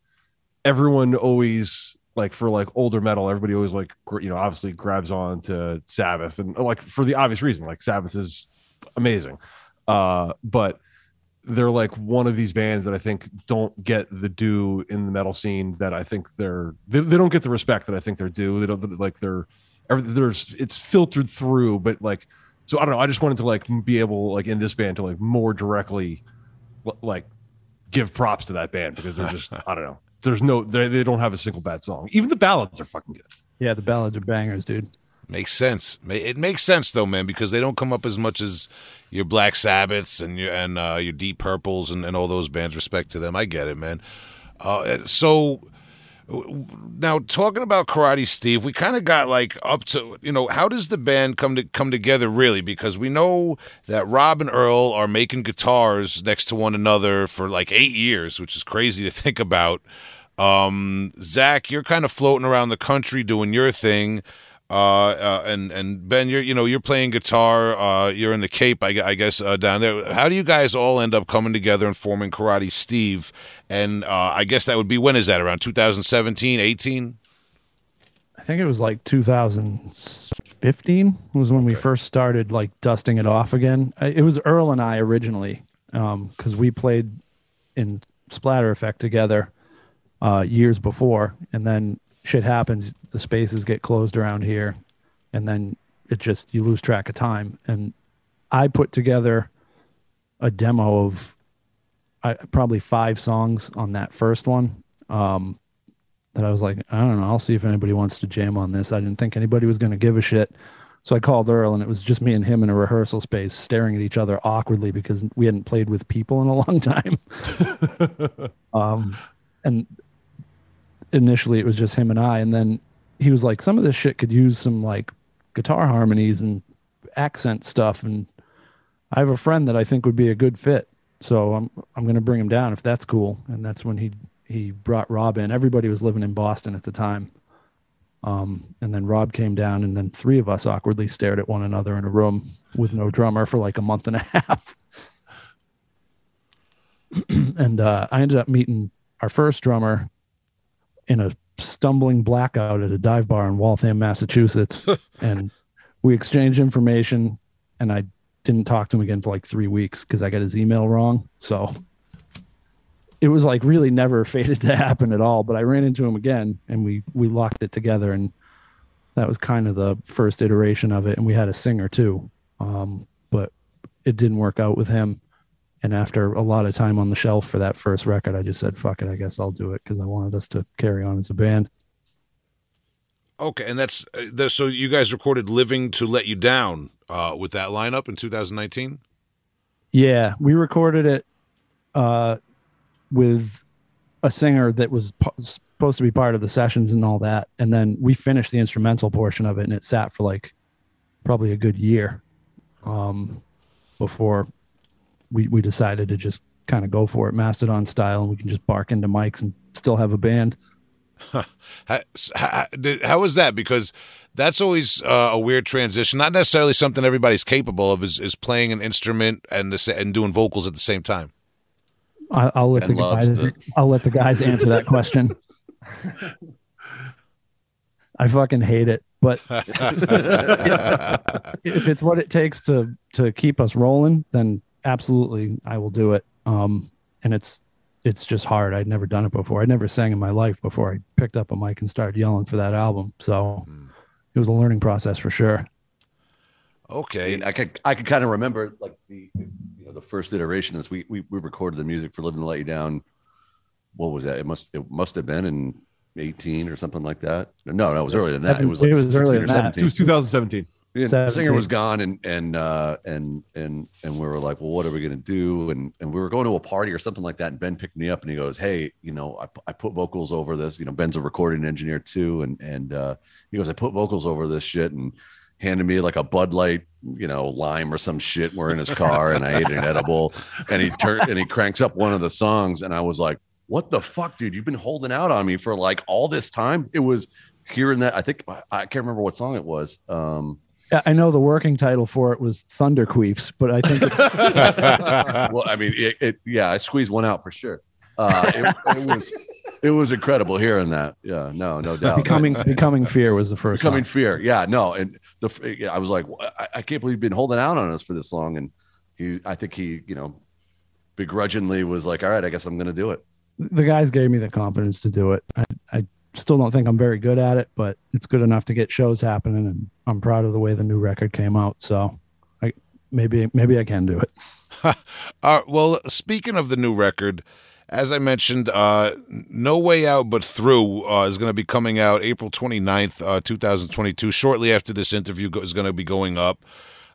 everyone always like for like older metal, everybody always like you know obviously grabs on to Sabbath and like for the obvious reason, like Sabbath is amazing. Uh, but they're like one of these bands that I think don't get the due in the metal scene that I think they're they, they don't get the respect that I think they're due. They don't like they're every- there's it's filtered through, but like So I don't know. I just wanted to like be able, like in this band, to like more directly, like give props to that band because they're just I don't know. There's no they, they don't have a single bad song. Even the ballads are fucking good. Yeah, the ballads are bangers, dude. Makes sense. It makes sense though, man, because they don't come up as much as your Black Sabbaths and your and uh, your Deep Purples and, and all those bands. Respect to them, I get it, man. Uh, so now talking about Karate Steve, we kind of got like up to you know how does the band come to come together really? Because we know that Rob and Earl are making guitars next to one another for like eight years, which is crazy to think about. Um, Zach, you're kind of floating around the country doing your thing. Uh, uh, and and Ben, you're you know you're playing guitar. Uh, you're in the Cape, I, I guess, uh, down there. How do you guys all end up coming together and forming Karate Steve? And uh, I guess that would be when is that around 2017, 18? I think it was like 2015 was when we first started like dusting it off again. It was Earl and I originally because we played in Splatter Effect together uh, years before, and then shit happens. The spaces get closed around here, and then it just you lose track of time. And I put together a demo of I, probably five songs on that first one. Um, that I was like, I don't know, I'll see if anybody wants to jam on this. I didn't think anybody was going to give a shit. So I called Earl, and it was just me and him in a rehearsal space staring at each other awkwardly because we hadn't played with people in a long time. um, and initially it was just him and I. And then he was like, some of this shit could use some like guitar harmonies and accent stuff. And I have a friend that I think would be a good fit. So I'm I'm gonna bring him down if that's cool. And that's when he he brought Rob in. Everybody was living in Boston at the time. Um, and then Rob came down, and then three of us awkwardly stared at one another in a room with no drummer for like a month and a half. and uh, I ended up meeting our first drummer in a stumbling blackout at a dive bar in Waltham, Massachusetts, and we exchanged information. And I didn't talk to him again for like three weeks because I got his email wrong. So it was like really never fated to happen at all. But I ran into him again, and we we locked it together, and that was kind of the first iteration of it. And we had a singer too, um, but it didn't work out with him. And after a lot of time on the shelf for that first record, I just said, "Fuck it, I guess I'll do it" because I wanted us to carry on as a band. Okay, and that's uh, the, so you guys recorded "Living to Let You Down" uh, with that lineup in 2019. Yeah, we recorded it uh, with a singer that was supposed to be part of the sessions and all that, and then we finished the instrumental portion of it, and it sat for like probably a good year um, before we we decided to just kind of go for it, Mastodon style, and we can just bark into mics and still have a band. How, how, how was that? Because that's always uh, a weird transition. Not necessarily something everybody's capable of. Is, is playing an instrument and the, and doing vocals at the same time. I, I'll let Ben the guys. it. I'll let the guys answer that question. I fucking hate it, but if it's what it takes to to keep us rolling, then absolutely I will do it. Um, and it's it's just hard. I'd never done it before. I'd never sang in my life before I picked up a mic and started yelling for that album. So it was a learning process for sure. Okay. And I could I could kind of remember like the you know the first iteration is we we, we recorded the music for Living to Let You Down. What was that? It must it must have been in 18 or something like that. No, no, it was earlier than that. It was like It was earlier than that. It was 2017. The singer was gone and and uh and and and we were like well what are we gonna do? And and we were going to a party or something like that and ben picked me up and he goes hey you know i, I put vocals over this you know ben's a recording engineer too and and uh he goes i put vocals over this shit and handed me like a bud light you know lime or some shit we're in his car and i ate an edible and he turned and he cranks up one of the songs and i was like what the fuck dude? You've been holding out on me for like all this time? It was hearing that i think i can't remember what song it was um I know the working title for it was Thunder Queefs, but I think it, well, I mean, it, it, yeah, I squeezed one out for sure. Uh, it, it was, it was incredible hearing that. Yeah, no, no doubt. becoming becoming fear was the first. becoming song. fear. Yeah, no, and the, yeah, I was like, I, I can't believe you've been holding out on us for this long, and he, I think he, you know, begrudgingly was like, all right, I guess I'm going to do it. the guys gave me the confidence to do it. I, I still don't think I'm very good at it, but it's good enough to get shows happening, and I'm proud of the way the new record came out. So I maybe maybe I can do it. Uh, well, speaking of the new record, as I mentioned, uh, No Way Out But Through uh, is going to be coming out April 29th, uh, 2022, shortly after this interview go- is going to be going up.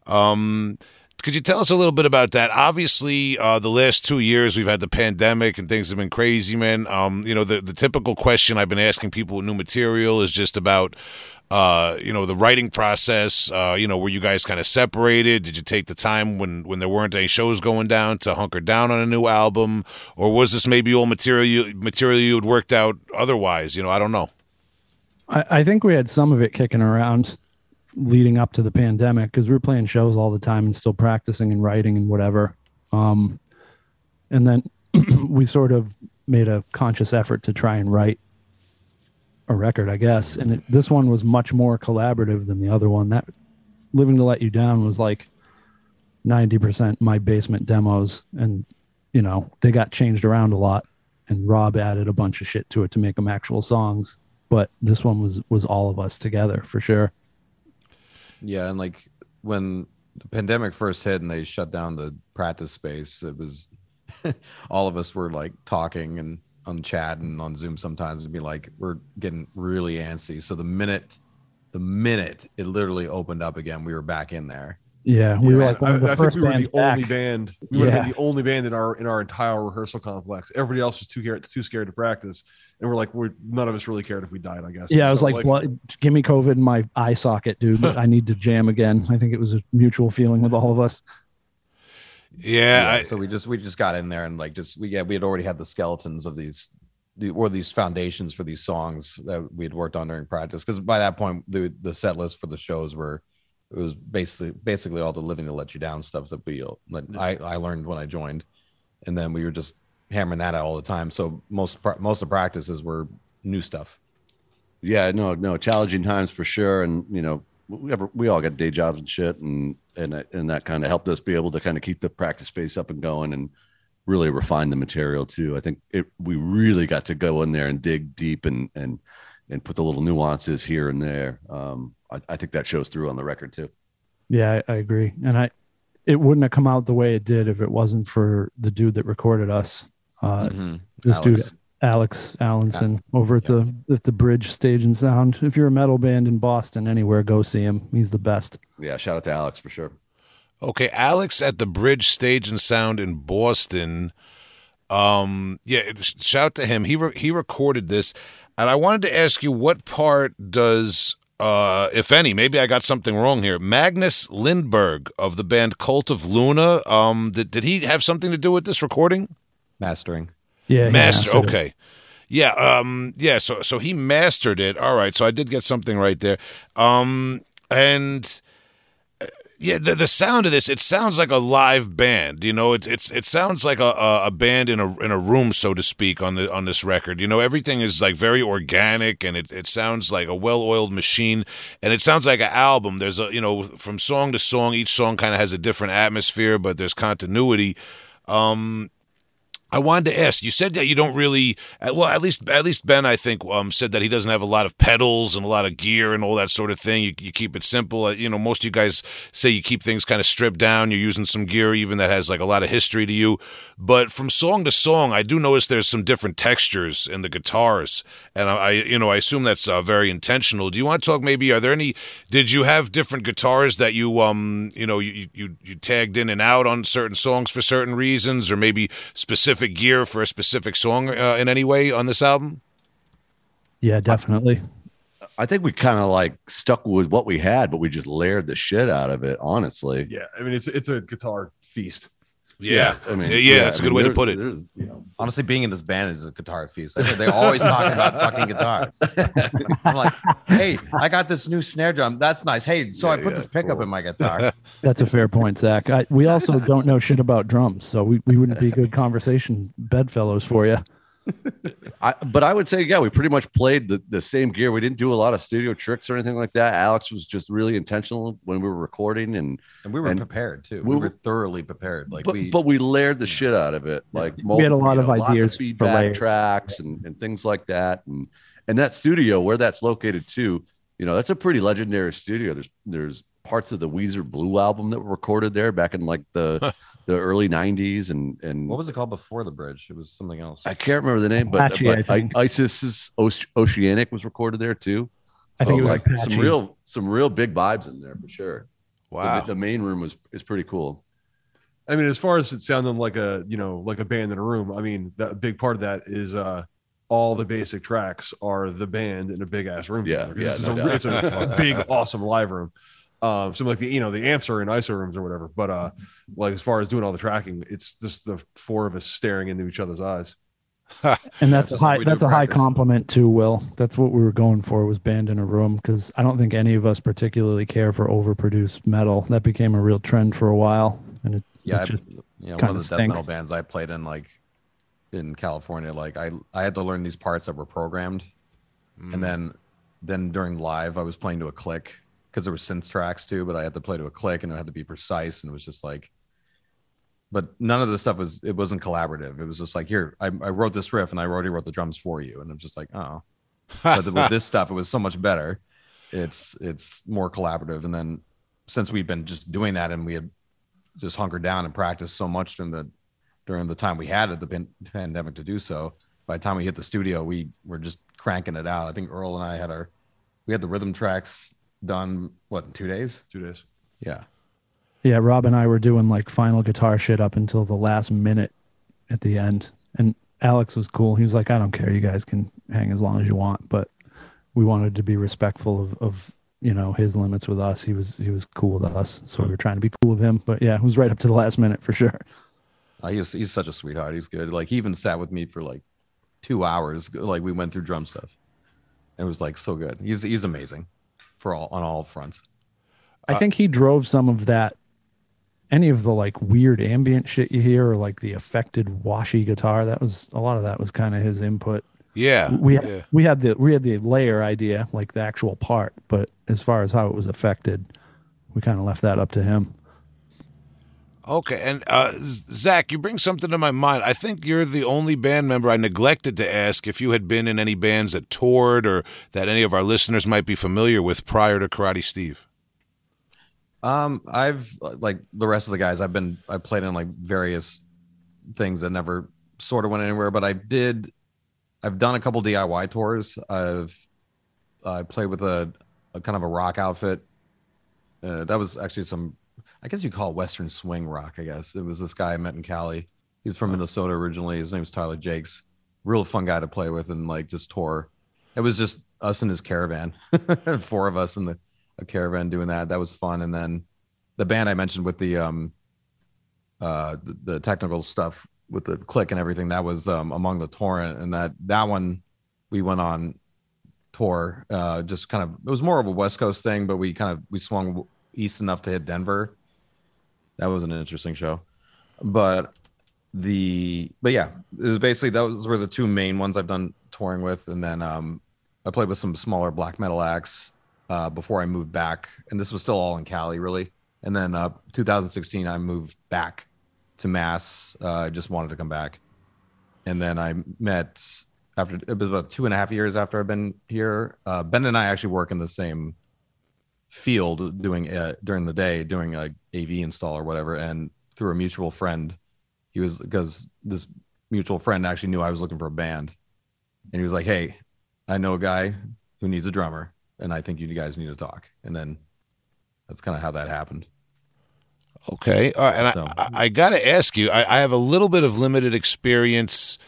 Um, could you tell us a little bit about that? Obviously, uh, the last two years we've had the pandemic and things have been crazy, man. Um, you know, the, the typical question I've been asking people with new material is just about uh, you know, the writing process. Uh, you know, were you guys kind of separated? Did you take the time when when there weren't any shows going down to hunker down on a new album, or was this maybe all material you, material you had worked out otherwise? You know, I don't know. I, I think we had some of it kicking around leading up to the pandemic because we were playing shows all the time and still practicing and writing and whatever. Um, and then we sort of made a conscious effort to try and write a record, I guess. And it, this one was much more collaborative than the other one. That Living to Let You Down was like 90% my basement demos. And, you know, they got changed around a lot. And Rob added a bunch of shit to it to make them actual songs. But this one was was all of us together for sure. Yeah, and like when the pandemic first hit and they shut down the practice space, it was all of us were like talking and on chat and on Zoom sometimes and be like, we're getting really antsy. So the minute, the minute it literally opened up again, we were back in there. Yeah, we were like one of the I first think we were bands the only band. We would have been the only band in our in our entire rehearsal complex. Everybody else was too scared too scared to practice, and we're like, we're none of us really cared if we died. I guess. Yeah, I was So, like, "What? Give me COVID in my eye socket, dude. I need to jam again." I think it was a mutual feeling with all of us. Yeah, I, so we just we just got in there and like just we yeah we had already had the skeletons of these or these foundations for these songs that we had worked on during practice because by that point the the set list for the shows were it was basically basically all the living to let you down stuff that we I I learned when I joined and then we were just hammering that out all the time so most most of the practices were new stuff Yeah, no, no, challenging times for sure. And you know, we ever, we all got day jobs and shit, and and that- and that kind of helped us be able to kind of keep the practice space up and going, and really refine the material too. I think it we really got to go in there and dig deep and and and put the little nuances here and there. Um, I, I think that shows through on the record too. Yeah, I, I agree, and I it wouldn't have come out the way it did if it wasn't for the dude that recorded us. Uh, This dude, Alex. Alex Allenson, over at the at the Bridge Stage and Sound. If you're a metal band in Boston, anywhere, go see him. He's the best. Yeah, shout out to Alex for sure. Okay, Alex at the Bridge Stage and Sound in Boston. Um, yeah, sh- shout to him. He re- he recorded this, and I wanted to ask you what part does, uh, if any, maybe I got something wrong here. Magnus Lindberg of the band Cult of Luna. Um, did, did he have something to do with this recording? mastering Yeah, he Master. mastered it. Okay. Yeah. Um. Yeah. So so he mastered it. All right. So I did get something right there. Um. And uh, yeah, the the sound of this it sounds like a live band. You know, it's it's it sounds like a, a a band in a in a room, so to speak, on the on this record. You know, everything is like very organic, and it it sounds like a well oiled machine, and it sounds like an album. There's a you know from song to song, each song kind of has a different atmosphere, but there's continuity. Um, I wanted to ask. You said that you don't really. Well, at least at least Ben, I think, um, said that he doesn't have a lot of pedals and a lot of gear and all that sort of thing. You, you keep it simple. Uh, You know, most of you guys say you keep things kind of stripped down. You're using some gear even that has like a lot of history to you. But from song to song, I do notice there's some different textures in the guitars, and I, I you know, I assume that's uh, very intentional. Do you want to talk? Maybe are there any? Did you have different guitars that you um, you know, you you you tagged in and out on certain songs for certain reasons, or maybe specific gear for a specific song uh, in any way on this album? Yeah, definitely. I think we kind of like stuck with what we had, but we just layered the shit out of it. Honestly, Yeah, I mean it's it's a guitar feast. Yeah, I mean, yeah, yeah, that's I a good mean, way to put it. You know, honestly being in this band is a guitar feast they, they always talk about fucking guitars i'm like hey i got this new snare drum that's nice hey so Yeah, i put yeah, this pickup cool. in my guitar That's a fair point, Zach. I, we also don't know shit about drums, so we, we wouldn't be good conversation bedfellows for you. I, but I would say, yeah, we pretty much played the, the same gear. We didn't do a lot of studio tricks or anything like that. Alex was just really intentional when we were recording, and and we were And prepared too we we were were- thoroughly prepared like but we but we layered the shit out of it. Like We had a lot you of lots ideas for feedback layers. tracks and, and things like that, and and that studio where that's located too. You know, that's a pretty legendary studio. There's there's parts of the Weezer Blue album that were recorded there back in like the the early '90s, and and What was it called before the bridge? It was something else. I can't remember the name, but, Apache, I but think. I, ISIS's Oceanic was recorded there too. I think it was like Apache. some real some real big vibes in there for sure. Wow. The, the main room was is pretty cool. I mean, as far as it sounding like a you know like a band in a room, I mean, that a big part of that is uh all the basic tracks are the band in a big ass room. Yeah, together, 'cause yeah, it's, no a, doubt. it's a, a big, awesome live room. Um, so like the you know the amps are in ISO rooms or whatever, but uh, like as far as doing all the tracking, it's just the four of us staring into each other's eyes. and that's a That's what high that's in a high compliment too will. That's what we were going for was band in a room because i don't think any of us particularly care for overproduced metal. That became a real trend for a while and it, yeah, it just, you know, one kinda of the death metal bands I played in, like in California, like I I had to learn these parts that were programmed, and then then during live I was playing to a click because there were synth tracks too, but I had to play to a click and it had to be precise, and it was just like. But none of the stuff was it wasn't collaborative. It was just like here I, I wrote this riff and I already wrote the drums for you, and I'm just like oh, but with this stuff it was so much better. It's it's more collaborative, and then since we've been just doing that and we had just hunkered down and practiced so much during the during the time we had at the pan- pandemic to do so. By the time we hit the studio, we were just cranking it out. I think Earl and I had our we had the rhythm tracks done what in two days. Two days. Yeah, yeah rob and i were doing like final guitar shit up until the last minute at the end and alex was cool he was like i don't care you guys can hang as long as you want but we wanted to be respectful of, of you know his limits with us he was he was cool with us so we were trying to be cool with him but yeah it was right up to the last minute for sure uh, he's he's such a sweetheart. He's good. Like he even sat with me for like two hours. Like we went through drum stuff. And it was like so good. He's he's amazing for all on all fronts. I think he drove some of that. Any of the like weird ambient shit you hear, or like the affected washy guitar, that was a lot of that was kind of his input. Yeah. We yeah. we had the we had the layer idea, like the actual part, but as far as how it was affected, we kind of left that up to him. Okay, and uh, Zach, you bring something to my mind. I think you're the only band member I neglected to ask if you had been in any bands that toured or that any of our listeners might be familiar with prior to Karate Steve. Um, I've like the rest of the guys. I've been I played in like various things that never sort of went anywhere, but I did. I've done a couple DIY tours. I've I played with a, a kind of a rock outfit. Uh, that was actually some, I guess you call it Western swing rock. I guess it was this guy I met in Cali. He's from Minnesota originally. His name name's Tyler Jakes. Real fun guy to play with and like just tour. It was just us and his caravan, four of us in the a caravan doing that. That was fun. And then the band I mentioned with the um uh the, the technical stuff with the click and everything, that was um among the torrent and that that one we went on tour. Uh just kind of it was more of a West Coast thing, but we kind of we swung east enough to hit Denver. That was an interesting show. But the but yeah, it was basically those were the two main ones I've done touring with, and then um I played with some smaller black metal acts uh, before I moved back, and this was still all in Cali, really. And then uh, 2016, I moved back to Mass. Uh, I just wanted to come back, and then I met after it was about two and a half years after I've been here. Uh, ben and I actually work in the same field, doing uh, during the day, doing a AV install or whatever. And through a mutual friend, he was because this mutual friend actually knew I was looking for a band, and he was like, "Hey, I know a guy who needs a drummer." and I think you guys need to talk. And then that's kind of how that happened. Okay, all right, and So- I, I, I got to ask you. I, I have a little bit of limited experience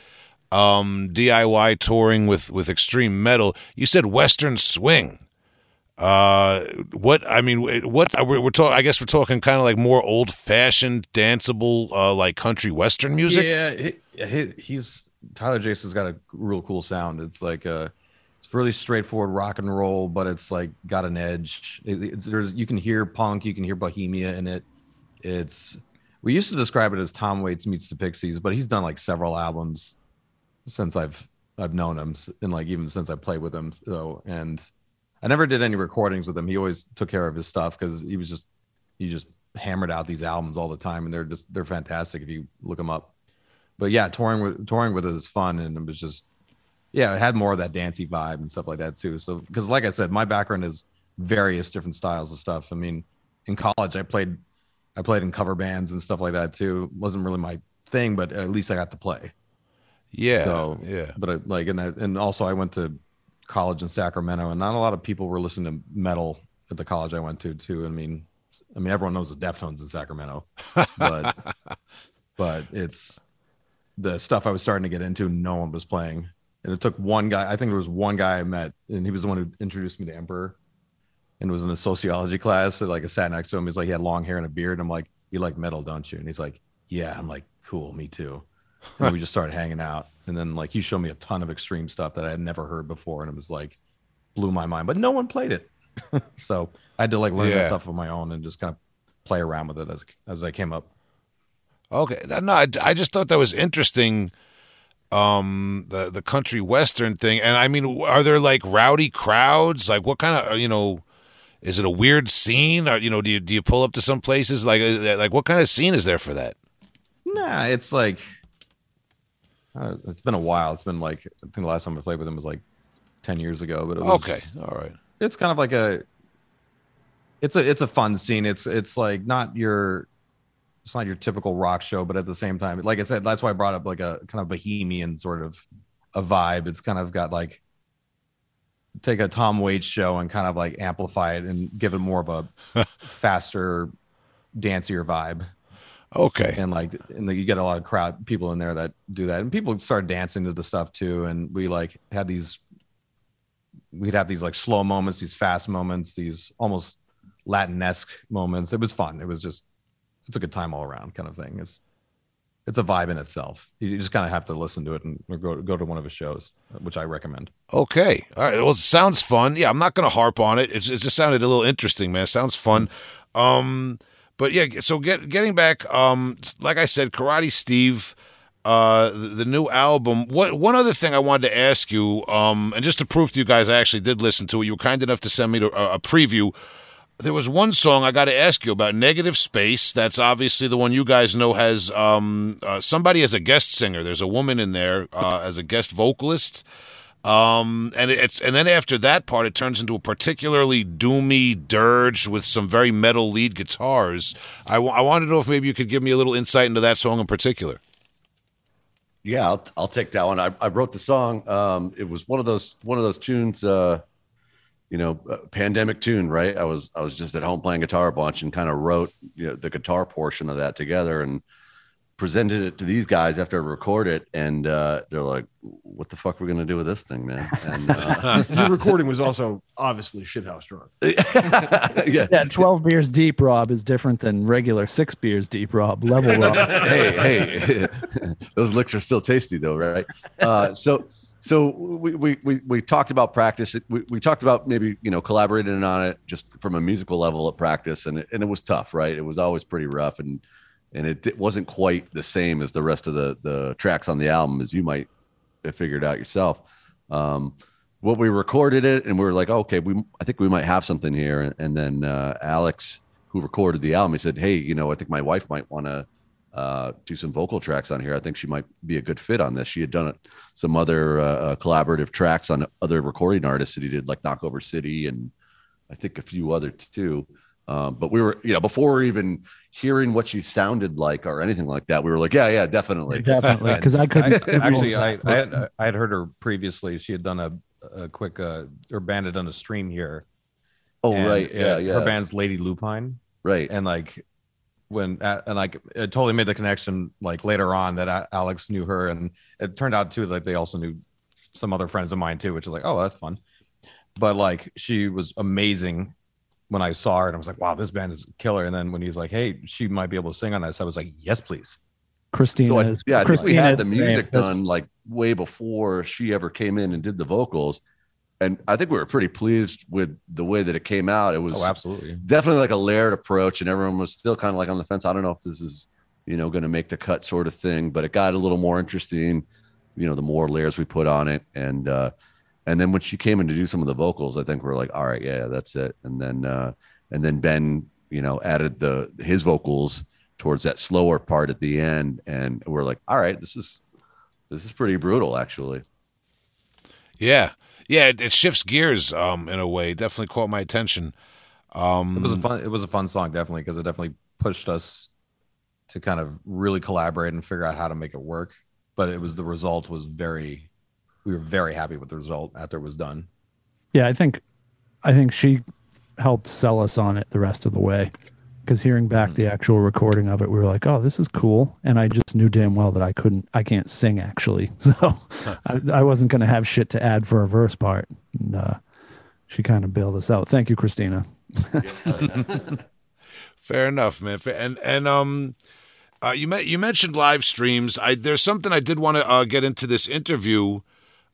um, DIY touring with with extreme metal. You said Western swing. Uh, what I mean, what we're, we're talking? I guess we're talking kind of like more old fashioned, danceable, uh, like country western music. Yeah, he, he, he's Tyler Jason's got a real cool sound. It's like uh it's really straightforward rock and roll, but it's like got an edge. It, it's, there's you can hear punk, you can hear Bohemia in it. It's we used to describe it as Tom Waits meets the Pixies, but he's done like several albums since I've I've known him, and like even since I played with him. So and I never did any recordings with him. He always took care of his stuff because he was just he just hammered out these albums all the time, and they're just they're fantastic if you look them up. But yeah, touring with touring with it is fun, and it was just yeah, it had more of that dancey vibe and stuff like that too. So because like I said, my background is various different styles of stuff. I mean, in college, I played, I played in cover bands and stuff like that too. It wasn't really my thing, but at least I got to play. Yeah. So yeah. but I, like and that and also I went to college in Sacramento, and not a lot of people were listening to metal at the college I went to too. I mean, I mean everyone knows the Deftones in Sacramento, but but it's the stuff I was starting to get into. No one was playing, and it took one guy. I think there was one guy I met, and he was the one who introduced me to Emperor, and was in a sociology class. So like I sat next to him. He's like he had long hair and a beard. And I'm like, you like metal, don't you? And he's like, yeah. I'm like, cool, me too. And we just started hanging out. And then like he showed me a ton of extreme stuff that I had never heard before, and it was like blew my mind. But no one played it, so I had to like learn Yeah. that stuff on my own and just kind of play around with it as as I came up. Okay. No, I, I just thought that was interesting. Um, the the country western thing, and I mean, are there like rowdy crowds? Like, what kind of you know? Is it a weird scene? Or you know, do you do you pull up to some places? Like, uh, like what kind of scene is there for that? Nah, it's like uh, it's been a while. It's been like I think the last time I played with him was like ten years ago. But it was Okay, all right. It's kind of like a. It's a it's a fun scene. It's it's like not your, it's not your typical rock show, but at the same time, like I said, that's why I brought up like a kind of bohemian sort of a vibe. It's kind of got like take a Tom Waits show and kind of like amplify it and give it more of a faster, dancier vibe Okay. and like and like, you get a lot of crowd people in there that do that and people start dancing to the stuff too and we like had these we'd have these like slow moments these fast moments these almost latin-esque moments it was fun it was just it's a good time all around kind of thing it's it's a vibe in itself you just kind of have to listen to it and go go to one of his shows which i recommend Okay. All right. Well, it sounds fun. Yeah, I'm not going to harp on it. It's, it just sounded a little interesting, man. It sounds fun. Um, but yeah, so get, getting back, um, like I said, Karate Steve, uh, the, the new album. What one other thing I wanted to ask you, um, and just to prove to you guys, I actually did listen to it. You were kind enough to send me to, a, a preview. There was one song I got to ask you about, Negative Space. That's obviously the one you guys know has um, uh, somebody as a guest singer. There's a woman in there uh, as a guest vocalist. Um, and it's and then after that part, it turns into a particularly doomy dirge with some very metal lead guitars. I, w- I wanted to know if maybe you could give me a little insight into that song in particular. Yeah, I'll, I'll take that one. I, I wrote the song. Um, it was one of those one of those tunes. Uh, you know, uh, pandemic tune, right? I was I was just at home playing guitar a bunch and kind of wrote you know the guitar portion of that together and presented it to these guys after I record it, and uh, they're like, "What the fuck are we gonna do with this thing, man?" And uh, Your recording was also obviously shithouse drunk. yeah, Yeah, 12 beers deep, Rob, is different than regular six beers deep, Rob. Level Rob. hey, hey, those licks are still tasty though, right? Uh, so, so we, we, we, we talked about practice. We, we talked about maybe, you know, collaborating on it just from a musical level at practice. And it, and it was tough, right? It was always pretty rough and, and it, it wasn't quite the same as the rest of the, the tracks on the album as you might have figured out yourself. Um, what we recorded it and we were like, okay, we, I think we might have something here. And, and then, uh, Alex, who recorded the album, he said, Hey, you know, I think my wife might want to, uh, do some vocal tracks on here. I think she might be a good fit on this. She had done some other uh, uh, collaborative tracks on other recording artists that he did, like Knockover City, and I think a few other too. Um, but we were, you know, before even hearing what she sounded like or anything like that, we were like, yeah, yeah, definitely. Definitely. Because I couldn't. I, actually, I, I had I had heard her previously. She had done a, a quick uh, her band had done a stream here. Oh, and, right, yeah, uh, yeah, Her band's Lady Lupine, right. and like when uh, and like it totally made the connection. Like later on, that Alex knew her, and it turned out too like they also knew some other friends of mine too, which is like, oh, that's fun. But like she was amazing when I saw her, and I was like, wow, this band is killer. And then when he's like, hey, she might be able to sing on this, I was like, yes, please. Christina. So I, yeah, I think we had the music great. That's- done like way before she ever came in and did the vocals, and I think we were pretty pleased with the way that it came out. It was Oh, absolutely. definitely like a layered approach, and everyone was still kind of like on the fence. I don't know if this is you know going to make the cut sort of thing, but it got a little more interesting. You know, the more layers we put on it, and uh, and then when she came in to do some of the vocals, I think we are like, all right, yeah, that's it. And then uh, and then Ben, you know, added the his vocals towards that slower part at the end, and we're like, all right, this is this is pretty brutal, actually. Yeah, yeah, it, it shifts gears um, in a way. Definitely caught my attention. Um, It was a fun. It was a fun song, definitely, because it definitely pushed us to kind of really collaborate and figure out how to make it work. But it was the result was very. We were very happy with the result after it was done. Yeah, I think I think she helped sell us on it the rest of the way. Because hearing back the actual recording of it, we were like, "Oh, this is cool," and I just knew damn well that I couldn't, I can't sing actually, so I, I wasn't going to have shit to add for a verse part. And uh, she kind of bailed us out. Thank you, Christina. Fair enough, man. And and um, uh, you met you mentioned live streams. I there's something I did want to uh, get into this interview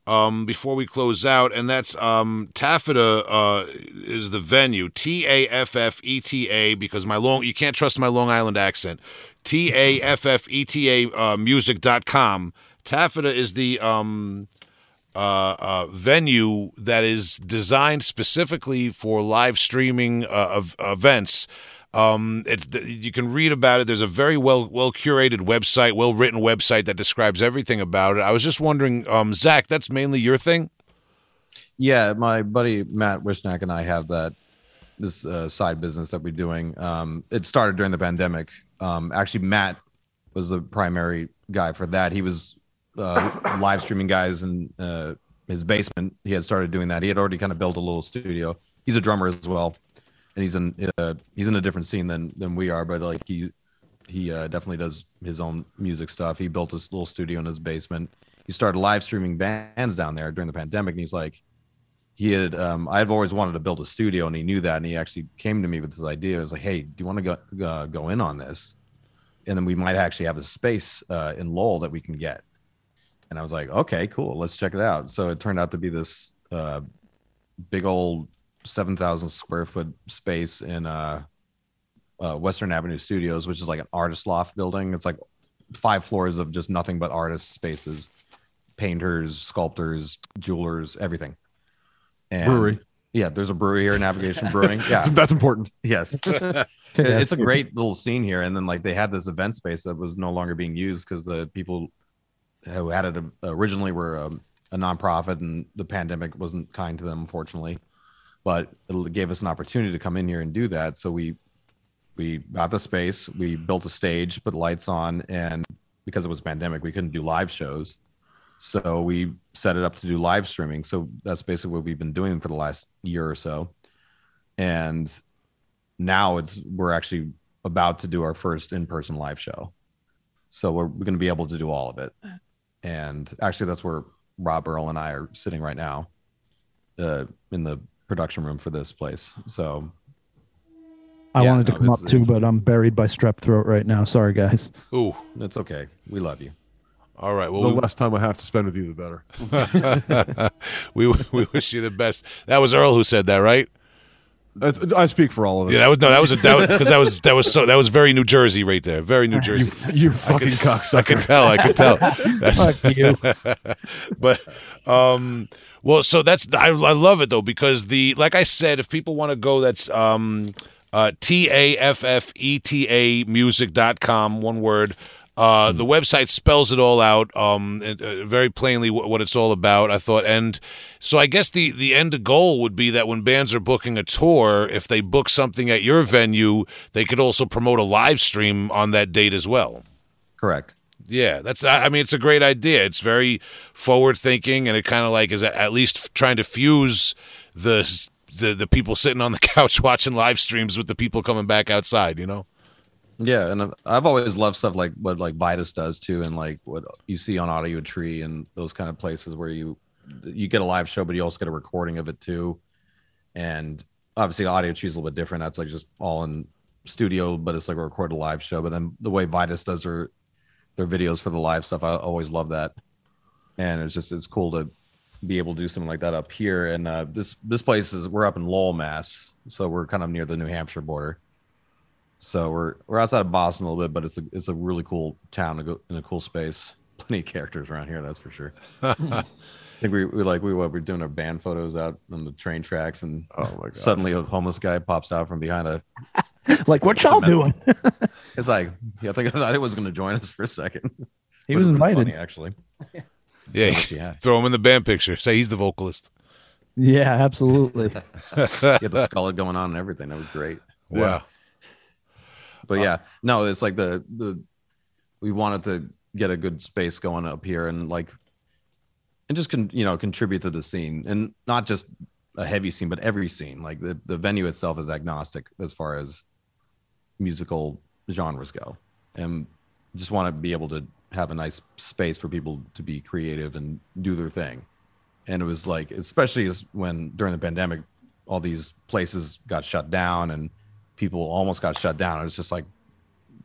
um before we close out, and that's um Taffeta uh is the venue T A F F E T A because my long you can't trust my Long Island accent T A F F E T A uh, music dot com. Taffeta is the um uh, uh, venue that is designed specifically for live streaming uh, of events. Um, it's you can read about it. There's a very well well curated website, well written website that describes everything about it. I was just wondering, um, Zach, that's mainly your thing. Yeah, my buddy Matt Wishnack and I have that this uh, side business that we're doing. Um, it started during the pandemic. Um, actually, Matt was the primary guy for that. He was uh, live streaming guys in uh, his basement. He had started doing that. He had already kind of built a little studio. He's a drummer as well, and he's in uh, he's in a different scene than than we are. But like he he uh, definitely does his own music stuff. He built this little studio in his basement. He started live streaming bands down there during the pandemic, and he's like, he had um, I've always wanted to build a studio, and he knew that, and he actually came to me with this idea. It was like, hey, do you want to go uh, go in on this? And then we might actually have a space uh, in Lowell that we can get. And I was like, okay, cool, let's check it out. So it turned out to be this uh, big old seven thousand square foot space in uh, uh, Western Avenue Studios, which is like an artist loft building. It's like five floors of just nothing but artist spaces, painters, sculptors, jewelers, everything. And Brewery. Yeah, there's a brewery here, Navigation Brewing. Yeah, That's, that's important. yes. it's a great little scene here. And then like they had this event space that was no longer being used because the people who had it originally were um, a nonprofit, and the pandemic wasn't kind to them, unfortunately. But it gave us an opportunity to come in here and do that. So we we got the space, we built a stage, put lights on, and because it was pandemic, we couldn't do live shows. So we set it up to do live streaming. So that's basically what we've been doing for the last year or so. And now it's we're actually about to do our first in-person live show. So we're, we're going to be able to do all of it. And actually that's where Rob Earl and I are sitting right now uh, in the production room for this place. So I Yeah, wanted to no, come up too, but I'm buried by strep throat right now. Sorry, guys. Ooh, it's okay. We love you. all right. Well, the Well, less time I have to spend with you, the better. we, we we wish you the best. That was Earl who said that, right? I, I speak for all of us. Yeah, that was no, that was a that because that was that was so that was very New Jersey right there, very New Jersey. you fucking I cocksucker. I could tell. I could tell. That's, Fuck you. but um well so that's I, I love it though because the like i said if people want to go that's um uh t-a-f-f-e-t-a music.com one word uh, the website spells it all out um, uh, very plainly what, what it's all about. I thought, and so I guess the the end goal would be that when bands are booking a tour, if they book something at your venue, they could also promote a live stream on that date as well. Correct. Yeah, that's. I mean, it's a great idea. It's very forward thinking, and it kind of like is at least trying to fuse the the the people sitting on the couch watching live streams with the people coming back outside. You know. Yeah, and I've- always loved stuff like what like Vitus does too, and like what you see on Audiotree and those kind of places where you you get a live show, but you also get a recording of it too. And obviously, Audiotree is a little bit different. That's like just all in studio, but it's like a recorded live show. But then the way Vitus does their their videos for the live stuff, I always love that. And it's just it's cool to be able to do something like that up here. And uh, this this place is we're up in Lowell, Mass, so we're kind of near the New Hampshire border. So we're we're outside of Boston a little bit, but it's a it's a really cool town to go in a cool space. Plenty of characters around here, that's for sure. I think we, we like we what we're doing our band photos out on the train tracks, and Oh my suddenly a homeless guy pops out from behind a. Like, what y'all doing? It's like yeah, I think I thought it was going to join us for a second. He was invited. funny, actually. Yeah, Yeah. throw him in the band picture. Say he's the vocalist. Yeah, absolutely. You had the skull going on and everything. That was great. Wow. But yeah, no, it's like the the we wanted to get a good space going up here and like and just con, you know contribute to the scene and not just a heavy scene but every scene like the, the venue itself is agnostic as far as musical genres go. And just want to be able to have a nice space for people to be creative and do their thing. And it was like especially as when during the pandemic all these places got shut down and people almost got shut down. It was just like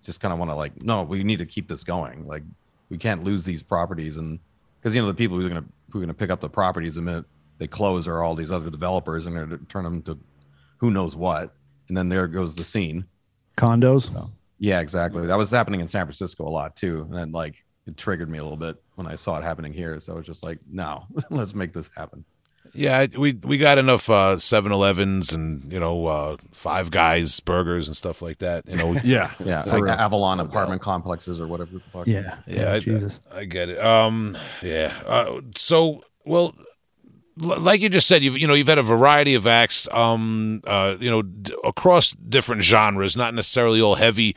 just kind of want to like no we need to keep this going. Like we can't lose these properties. And because you know the people who are gonna who are gonna pick up the properties the minute they close are all these other developers and they're gonna turn them to who knows what. And then there goes the scene. Condos. Yeah exactly that was happening in san francisco a lot too and then like it triggered me a little bit when i saw it happening here so i was just like no let's make this happen Yeah, we we got enough uh 7-Elevens and you know uh Five Guys burgers and stuff like that. You know, Yeah. yeah like avalon apartment complexes or whatever the fuck Yeah. Yeah, I, Jesus. I get it. Um, yeah. Uh, so, well, l- like you just said, you've you know you've had a variety of acts, um, uh, you know, d- across different genres, not necessarily all heavy.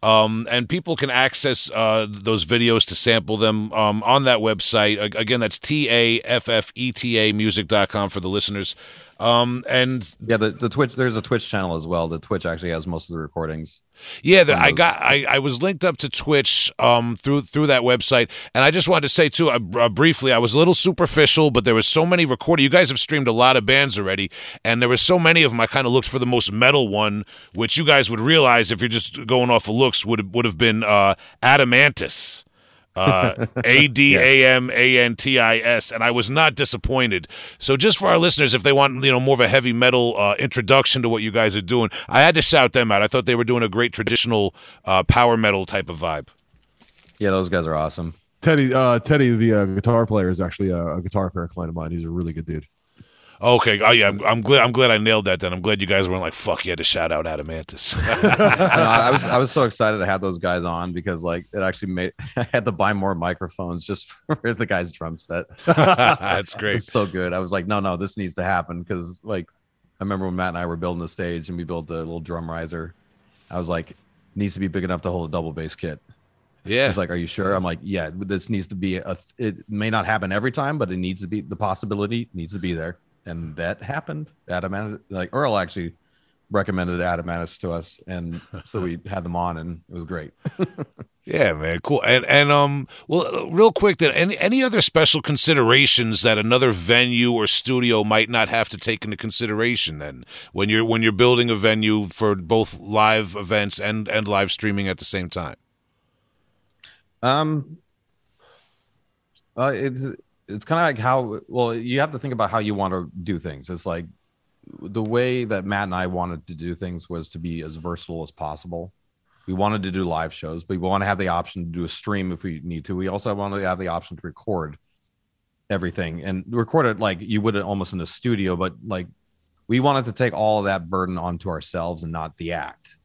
Um, and people can access uh, those videos to sample them um, on that website. Again, that's T A F F E T A music.com for the listeners. Um, and yeah the, the twitch there's a twitch channel as well the twitch actually has most of the recordings Yeah, the, I got I, I was linked up to Twitch um through through that website, and I just wanted to say too uh, uh, briefly I was a little superficial, but there was so many recorded. You guys have streamed a lot of bands already, and there was so many of them. I kind of looked for the most metal one, which you guys would realize if you're just going off of looks would would have been uh, Adamantis. Uh, A D A M A N T I S, and I was not disappointed. So, just for our listeners, if they want you know more of a heavy metal uh, introduction to what you guys are doing, I had to shout them out. I thought they were doing a great traditional uh, power metal type of vibe. yeah those guys are awesome Teddy, uh, Teddy, the uh, guitar player, is actually a, a guitar player client of mine. He's a really good dude. Okay, oh yeah, I'm, I'm glad. I'm glad I nailed that. Then I'm glad you guys weren't like fuck. You had to shout out Adamantis. I, I was I was so excited to have those guys on because like it actually made I had to buy more microphones just for the guy's drum set. That's great. So good. I was like, no, no, this needs to happen because like I remember when Matt and I were building the stage and we built the little drum riser. I was like, needs to be big enough to hold a double bass kit. Yeah, He's like, are you sure? I'm like, yeah, this needs to be a. It may not happen every time, but it needs to be the possibility needs to be there, and that happened. Adam, like Earl actually recommended Adamantis to us, and so we had them on, and it was great. Yeah, man, cool. And and um, well, real quick, then, any any other special considerations that another venue or studio might not have to take into consideration then when you're when you're building a venue for both live events and and live streaming at the same time? Um, uh, it's it's kind of like how well you have to think about how you want to do things. It's like the way that Matt and I wanted to do things was to be as versatile as possible. We wanted to do live shows, but we want to have the option to do a stream if we need to. We also wanted to have the option to record everything and record it like you would almost in the studio, but like we wanted to take all of that burden onto ourselves and not the act.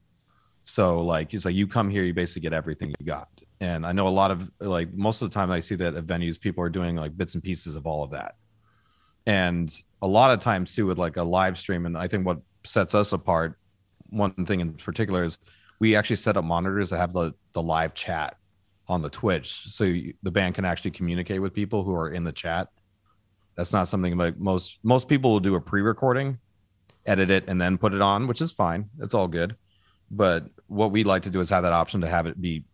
So like it's like you come here, you basically get everything you got. And I know a lot of like most of the time I see that at venues, people are doing like bits and pieces of all of that. And a lot of times too with like a live stream, and I think what sets us apart, one thing in particular is we actually set up monitors that have the the live chat on the Twitch, so you, the band can actually communicate with people who are in the chat. That's not something like most most people will do a pre-recording, edit it, and then put it on, which is fine. It's all good. But what we like to do is have that option to have it be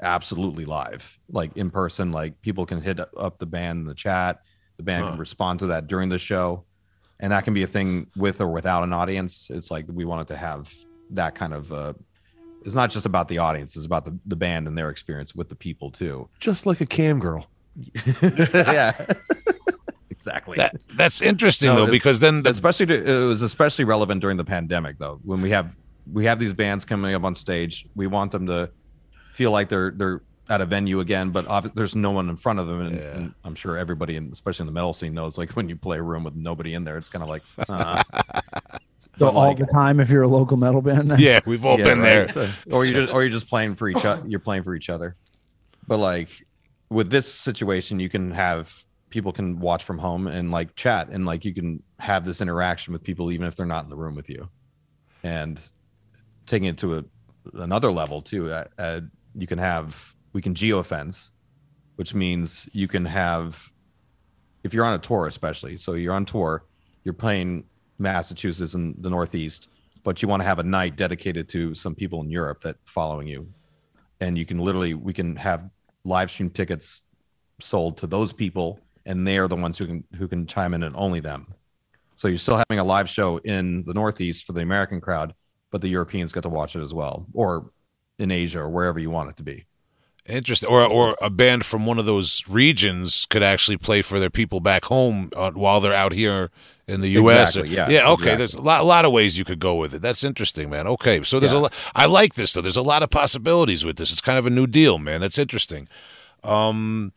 absolutely live, like in person. Like people can hit up the band in the chat. The band Huh. can respond to that during the show, and that can be a thing with or without an audience. It's like we wanted to have that kind of. Uh, it's not just about the audience; it's about the, the band and their experience with the people too. Just like a cam girl. yeah, exactly. That that's interesting No, though because then the, especially to, it was especially relevant during the pandemic though when we have we have these bands coming up on stage we want them to feel like they're they're at a venue again but obvi- there's no one in front of them. And, Yeah. and i'm sure everybody in, especially in the metal scene knows like when you play a room with nobody in there it's kind of like uh, So But, all like- the time, if you're a local metal band, then? Yeah, we've all Yeah, been there. So- or you're just or you're just playing for each other you're playing for each other. But like with this situation you can have people can watch from home and like chat and like you can have this interaction with people even if they're not in the room with you. And taking it to a, another level too uh, uh, you can have we can geofence which means you can have if you're on a tour especially so you're on tour you're playing massachusetts and the northeast but you want to have a night dedicated to some people in europe that following you. And you can literally we can have live stream tickets sold to those people and they are the ones who can who can chime in and only them. So you're still having a live show in the northeast for the american crowd but the europeans get to watch it as well or in asia or wherever you want it to be Interesting. Or or a band from one of those regions could actually play for their people back home uh, while they're out here in the U.S. Exactly, yeah, yeah. Okay. exactly. There's a lot, a lot of ways you could go with it. That's interesting, man. Okay. So there's a lot. I like this though. There's a lot of possibilities with this. It's kind of a new deal, man. That's interesting. Um,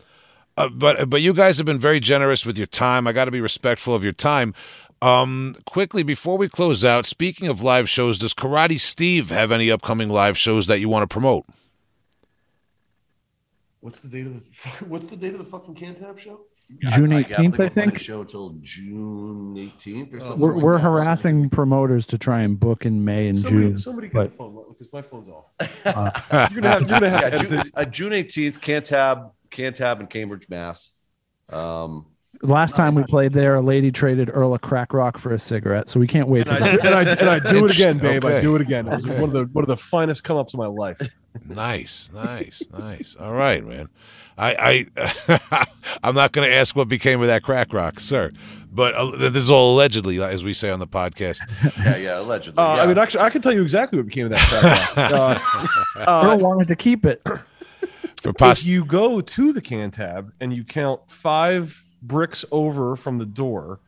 uh, but but you guys have been very generous with your time. I got to be respectful of your time. Um, quickly before we close out, speaking of live shows, does Karate Steve have any upcoming live shows that you want to promote? What's the date of the What's the date of the fucking Cantab show? June I- I 18th, I think. show till June 18th or something. We're, like we're that. harassing promoters to try and book in May and Somebody, June. somebody get but- the phone because my phone's off. You're gonna have, you're gonna have Yeah, June, uh, June 18th, Cantab, Cantab in Cambridge, Mass. Um, Last time we played there, a lady traded Earl of Crack Rock for a cigarette, so we can't wait And to I, and I and I do it again, babe. Okay. I do it again. It was one of the one of the finest come ups of my life. Nice, nice, nice. All right, man. I, I, I'm not going to ask what became of that crack rock, sir. But uh, this is all allegedly, as we say on the podcast. yeah, yeah, allegedly. Uh, yeah. I mean, actually, I can tell you exactly what became of that crack rock. Uh, Earl wanted to keep it. For if you go to the Cantab and you count five bricks over from the door,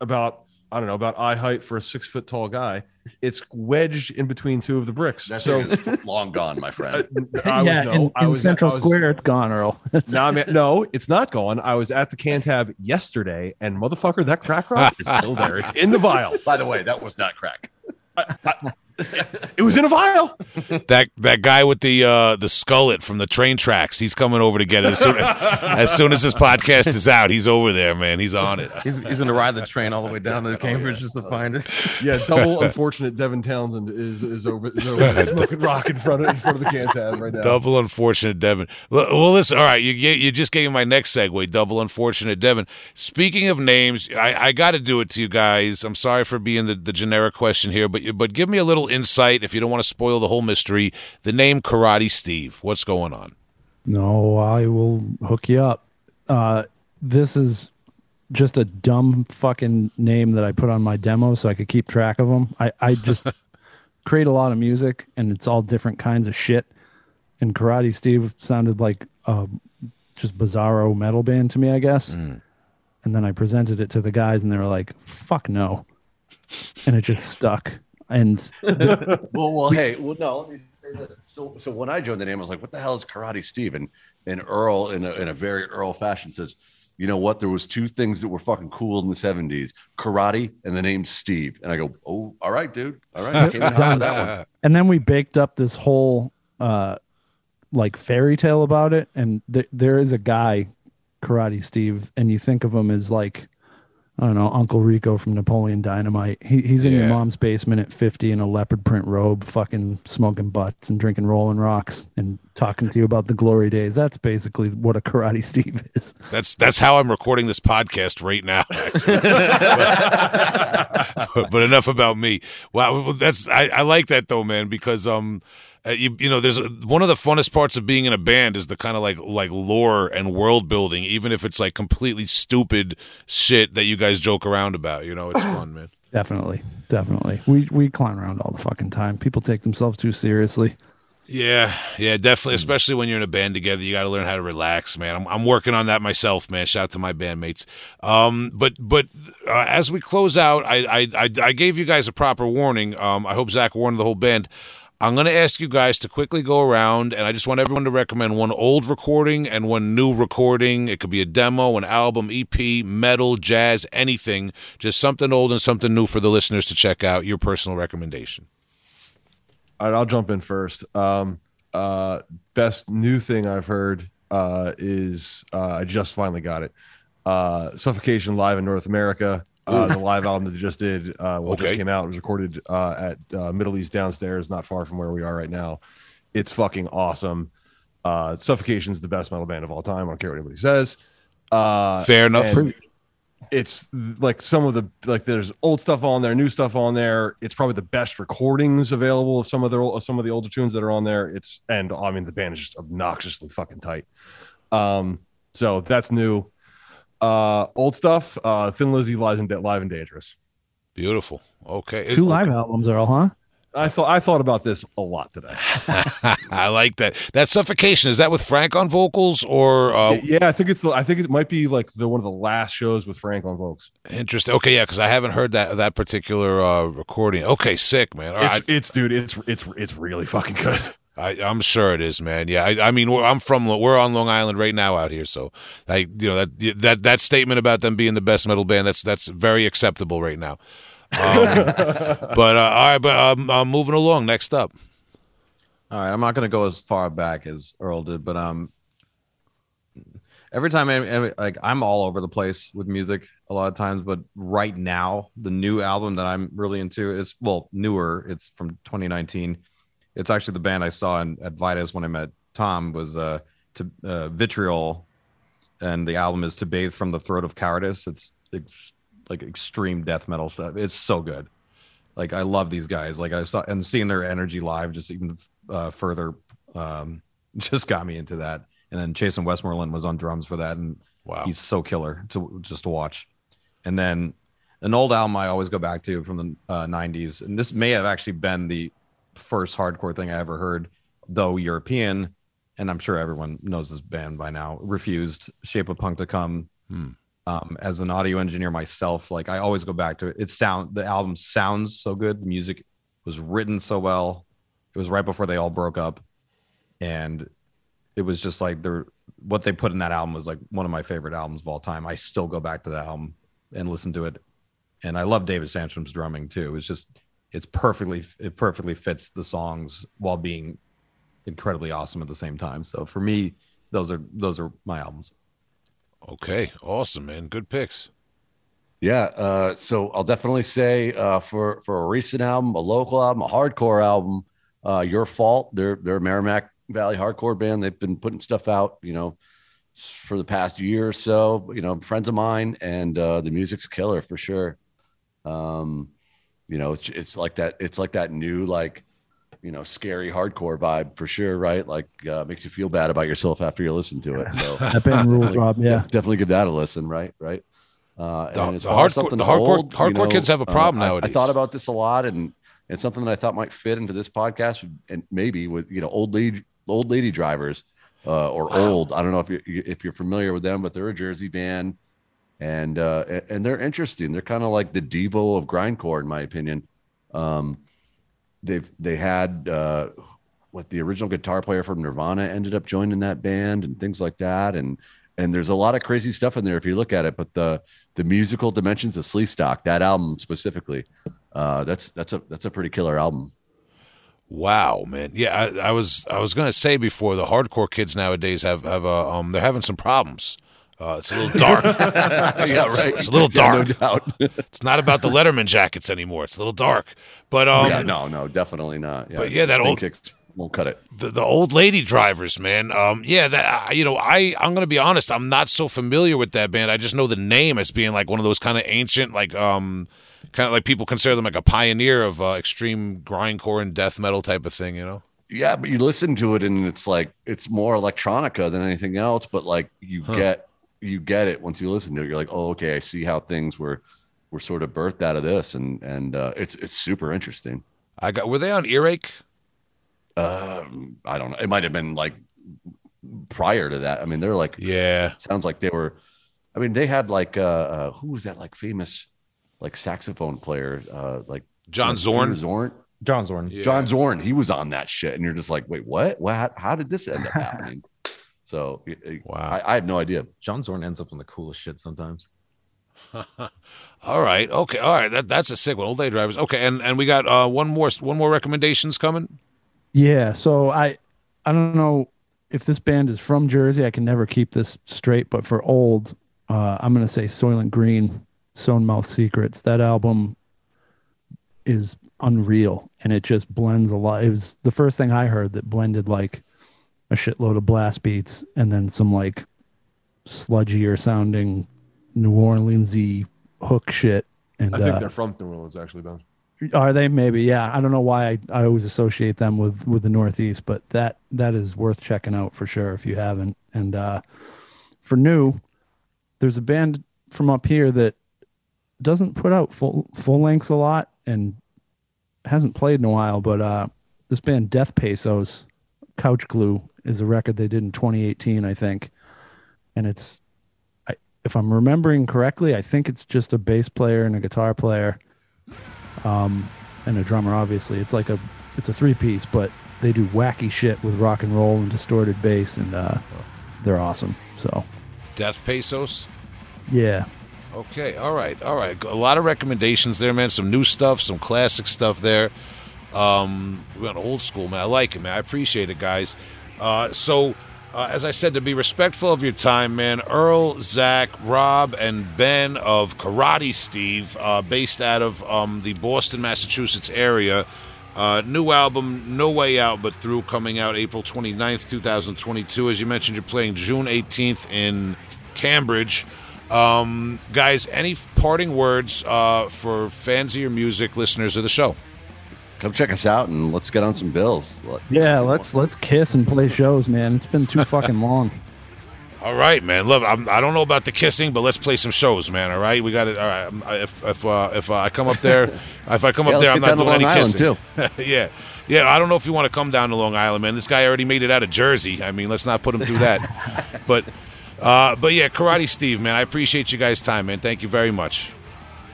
about I don't know about eye height for a six foot tall guy, it's wedged in between two of the bricks. That's so long gone, my friend. I was, yeah, no, in, I in was Central I was- Square, it's gone, Earl. No, I mean, no, it's not gone. I was at the Cantab yesterday, and motherfucker, that crack rock is still there. It's in the vial. By the way, that was not crack. It was in a vial. that that guy with the uh, the skullet from the train tracks, he's coming over to get it as soon as, as soon as this podcast is out. He's over there, man. He's on it. he's, he's gonna ride the train all the way down to cambridge just to find it Yeah, double unfortunate Devin Townsend is is over, is over smoking rock in front of in front of the Cantab right now. Double unfortunate Devin. Well, listen. All right, you you just gave me my next segue. Double unfortunate Devin. Speaking of names, I, I got to do it to you guys. I'm sorry for being the, the generic question here, but you- but give me a little insight if you don't want to spoil the whole mystery. The name Karate Steve. What's going on? No, I will hook you up. Uh, this is just a dumb fucking name that I put on my demo so I could keep track of them. I, I just create a lot of music and it's all different kinds of shit. And Karate Steve sounded like a just bizarro metal band to me, I guess. And then I presented it to the guys and they were like, fuck no. And it just stuck. And Well, well, hey, well, no. Let me say this. So, so when I joined the name, I was like, "What the hell is Karate Steve?" And, and Earl, in a, in a very Earl fashion, says, "You know what? There was two things that were fucking cool in the '70s: karate and the name Steve." And I go, "Oh, all right, dude. All right, I came in that one." and then we baked up this whole uh like fairy tale about it and th- there is a guy karate steve and you think of him as like i don't know uncle rico from napoleon dynamite he, he's in your mom's basement at 50 in a leopard print robe fucking smoking butts and drinking rolling rocks and talking to you about the glory days that's basically what a karate steve is That's that's how I'm recording this podcast right now. but, but enough about me. Wow, well, that's I, I like that though, man, because um, uh, you you know, there's a, one of the funnest parts of being in a band is the kind of like like lore and world building, even if it's like completely stupid shit that you guys joke around about. You know, it's fun, man. definitely definitely we we clown around all the fucking time people take themselves too seriously Yeah, yeah, definitely. Especially when you're in a band together, you got to learn how to relax, man. I'm, I'm working on that myself, man. Shout out to my bandmates. Um, but but uh, as we close out, I, I I I gave you guys a proper warning. Um, I hope Zach warned the whole band. I'm going to ask you guys to quickly go around, and I just want everyone to recommend one old recording and one new recording. It could be a demo, an album, EP, metal, jazz, anything. Just something old and something new for the listeners to check out. Your personal recommendation. All right, I'll jump in first. Um, uh, best new thing I've heard uh, is uh, I just finally got it. uh, Suffocation live in North America. Uh, the live album that they just did, uh, well, Okay. just came out. It was recorded uh, at uh, Middle East downstairs, not far from where we are right now. It's fucking awesome. Uh, Suffocation's the best metal band of all time. I don't care what anybody says. Uh, Fair enough. it's like some of the like there's old stuff on there, new stuff on there. It's probably the best recordings available of some of the some of the older tunes that are on there. It's and I mean the band is just obnoxiously fucking tight. Um, so that's new. Uh, old stuff. Uh, Thin Lizzy lies and live and dangerous. Beautiful. Okay. Is- Two live albums, Earl, huh? I thought I thought about this a lot today. I like that. That suffocation is that with Frank on vocals or uh, yeah, I think it's the I think it might be like the one of the last shows with Frank on Volks. interesting? Okay, yeah, because I haven't heard that that particular uh, recording. Okay, sick man. All It's, right, it's dude, it's it's it's really fucking good. I, I'm sure it is, man. Yeah, I, I mean, we're, I'm from we're on Long Island right now out here, so I you know that that that statement about them being the best metal band that's that's very acceptable right now. Um, but uh, all right, but um, uh, moving along. Next up, All right, I'm not gonna go as far back as Earl did, but um, every time I- like I'm all over the place with music a lot of times, but right now the new album that I'm really into is well newer. It's from 2019. It's actually the band I saw in, at Vitus when I met Tom was uh to uh, Vitriol, and the album is To Bathe from the Throat of Cowardice. It's, it's like extreme death metal stuff. It's so good like I love these guys. Like I saw and seeing their energy live just even uh, further um, just got me into that. And then Jason Westmoreland was on drums for that, and wow, he's so killer to just to watch. And then an old album I always go back to from the uh, '90s, and this may have actually been the first hardcore thing I ever heard, though European. And I'm sure everyone knows this band by now. Refused, Shape of Punk to Come. Hmm. Um, as an audio engineer myself, like I always go back to it. It sound the album sounds so good. The music was written so well. It was right before they all broke up, and it was just like the what they put in that album was like one of my favorite albums of all time. I still go back to that album and listen to it, and I love David Sandstrom's drumming too. It's just it's perfectly it perfectly fits the songs while being incredibly awesome at the same time. So for me, those are those are my albums. okay, awesome, man. Good picks. Yeah, uh, so I'll definitely say uh, for for a recent album, a local album, a hardcore album, uh, Your Fault. They're they're a Merrimack Valley hardcore band. They've been putting stuff out, you know, for the past year or so. You know, friends of mine, and uh, the music's killer for sure. Um, you know, it's, it's like that. It's like that new like, you know, scary hardcore vibe for sure, right? Like uh, makes you feel bad about yourself after you listen to it. So That band rules, Definitely- Rob. Yeah. definitely give that a listen, right? Right. Uh, The- and as the hardcore- the hardcore- old, hardcore kids have a uh, problem I- I, thought about this a lot, and it's something that I thought might fit into this podcast, and maybe with you know old lady old lady drivers uh, or old. I don't know if you if you're familiar with them, but they're a Jersey band, and uh, and they're interesting. They're kind of like the Devo of grindcore, in my opinion. Um, they've they had uh, what the original guitar player from Nirvana ended up joining that band and things like that, and and there's a lot of crazy stuff in there if you look at it. But the the musical dimensions of Sleastak, that album specifically, uh, that's that's a that's a pretty killer album. Wow, man. Yeah, I, I was I was gonna say before the hardcore kids nowadays have have uh, um they're having some problems. Uh, it's a little dark. It's- Yeah, right. It's a little Yeah, no dark. doubt. it's not about the Letterman jackets anymore. It's a little dark. But um, yeah, no, no, definitely not. Yeah, But yeah, that old- kicks won't cut it. the, the old lady drivers, man. Um, yeah, that uh, you know, I I'm gonna be honest. I'm not so familiar with that band. I just know the name as being like one of those kind of ancient, like um, kind of like people consider them like a pioneer of uh, extreme grindcore and death metal type of thing. You know. Yeah, but you listen to it and it's like it's more electronica than anything else. But like you Huh. get you get it once you listen to it. You're like, oh, okay, I see how things were were sort of birthed out of this, and and uh, it's it's super interesting. I got. Were they on Earache? Um, I don't know. It might have been like prior to that. I mean, they're like Yeah. sounds like they were. I mean, they had like uh, uh who was that like famous like saxophone player uh like John like, Zorn. Zorn. John Zorn. Yeah. John Zorn, he was on that shit, and you're just like, wait, what? What? How, how did this end up happening? So, y- y- Wow. I, I have no idea. John Zorn ends up on the coolest shit sometimes. All right. Okay. All right. That that's a sick one. Old lady drivers. Okay. And and we got uh one more one more recommendations coming. Yeah, so I I don't know if this band is from Jersey. I can never keep this straight, but for old, uh, I'm gonna say Soilent Green, Sewn Mouth Secrets. That album is unreal, and it just blends a lot. It was the first thing I heard that blended like a shitload of blast beats and then some like sludgier sounding New Orleansy hook shit. And I think uh, they're from New Orleans, actually, Ben. are they maybe? Yeah, I don't know why I, I always associate them with with the Northeast, but that that is worth checking out for sure if you haven't. And uh, for new, there's a band from up here that doesn't put out full full lengths a lot and hasn't played in a while, but uh, this band Death Pesos, Couch Glue, is a record they did in 2018, I think, and it's. I, if I'm remembering correctly, I think it's just a bass player and a guitar player um, and a drummer. Obviously, it's like a it's a three piece, but they do wacky shit with rock and roll and distorted bass, and uh, they're awesome. So Death Pesos. yeah, Okay, all right, all right. A lot of recommendations there, man. Some new stuff, some classic stuff there. Um, we went old school, man. I like it, man. I appreciate it, guys. Uh, so, uh, as I said, to be respectful of your time, man, Earl, Zach, Rob, and Ben of Karate Steve, uh, based out of um, the Boston, Massachusetts area. Uh, new album, No Way Out But Through, coming out April 29th, 2022. As you mentioned, you're playing June 18th in Cambridge. Um, guys, any parting words uh, for fans of your music, listeners of the show? Come check us out and let's get on some bills. Let- yeah. Let's let's kiss and play shows, man. It's been too fucking long. All right, man. Look, I'm, I don't know about the kissing, but let's play some shows, man. All right, we got it. All right, um, if if uh, if uh, I come up there, if I come Yeah, up there, I'm not down to doing any Island, kissing. yeah, yeah. I don't know if you want to come down to Long Island, man. This guy already made it out of Jersey. I mean, let's not put him through that. but uh, but yeah, Karate Steve, man. I appreciate you guys' time, man. Thank you very much.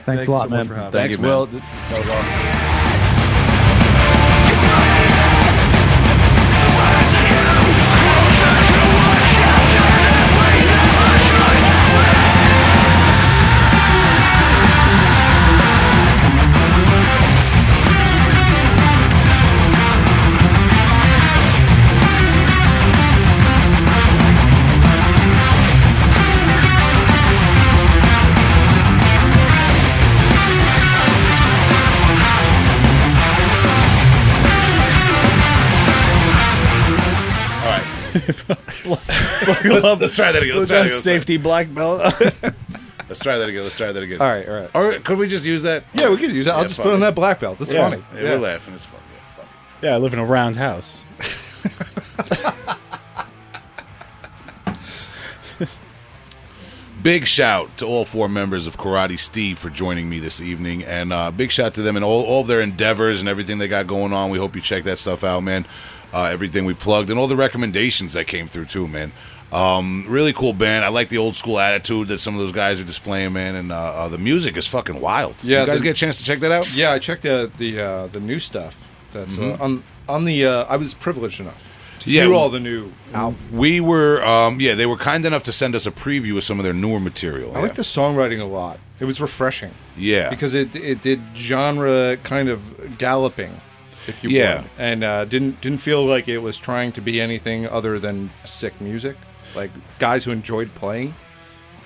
Thanks Thank a lot, so man. for Thanks, us. man. Will. Let's try that again. Let's try that again. safety black belt. Let's try that again. Let's try that again. All right, all right. Or could we just use that? Yeah, we could use that. I'll Yeah, just fuck put on it. that black belt. That's Yeah. funny. Yeah, we're laughing. It's fun. Yeah, fuck it. yeah, I live in a round house. Big shout to all four members of Karate Steve for joining me this evening, and uh, big shout to them and all, all of their endeavors and everything they got going on. We hope you check that stuff out, man. Uh, everything we plugged and all the recommendations that came through too, man. Um, really cool band. I like the old school attitude that some of those guys are displaying, man. And uh, uh, the music is fucking wild. Yeah, you guys the- get a chance to check that out. Yeah, I checked the the uh, the new stuff. That's Mm-hmm. uh, on on the. Uh, I was privileged enough to Yeah, hear all the new album. We were, um, yeah, they were kind enough to send us a preview of some of their newer material. I like the songwriting a lot. It was refreshing. Yeah. because it it did genre kind of galloping, if you will. Yeah. would, and uh, didn't didn't feel like it was trying to be anything other than sick music. Like guys who enjoyed playing.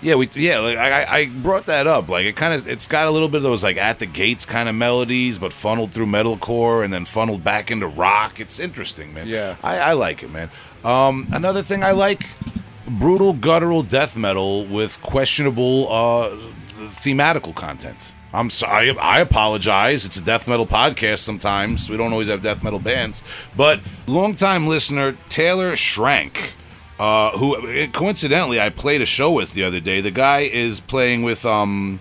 Yeah, we yeah. Like, I I- I brought that up. Like it kind of it's got a little bit of those like at the gates kind of melodies, but funneled through metalcore and then funneled back into rock. It's interesting, man. Yeah. I, I like it, man. Um, another thing I like: brutal guttural death metal with questionable uh, thematical content. I'm sorry. I apologize. It's a death metal podcast. Sometimes we don't always have death metal bands, but longtime listener Taylor Schrank uh, who coincidentally I played a show with the other day. The guy is playing with um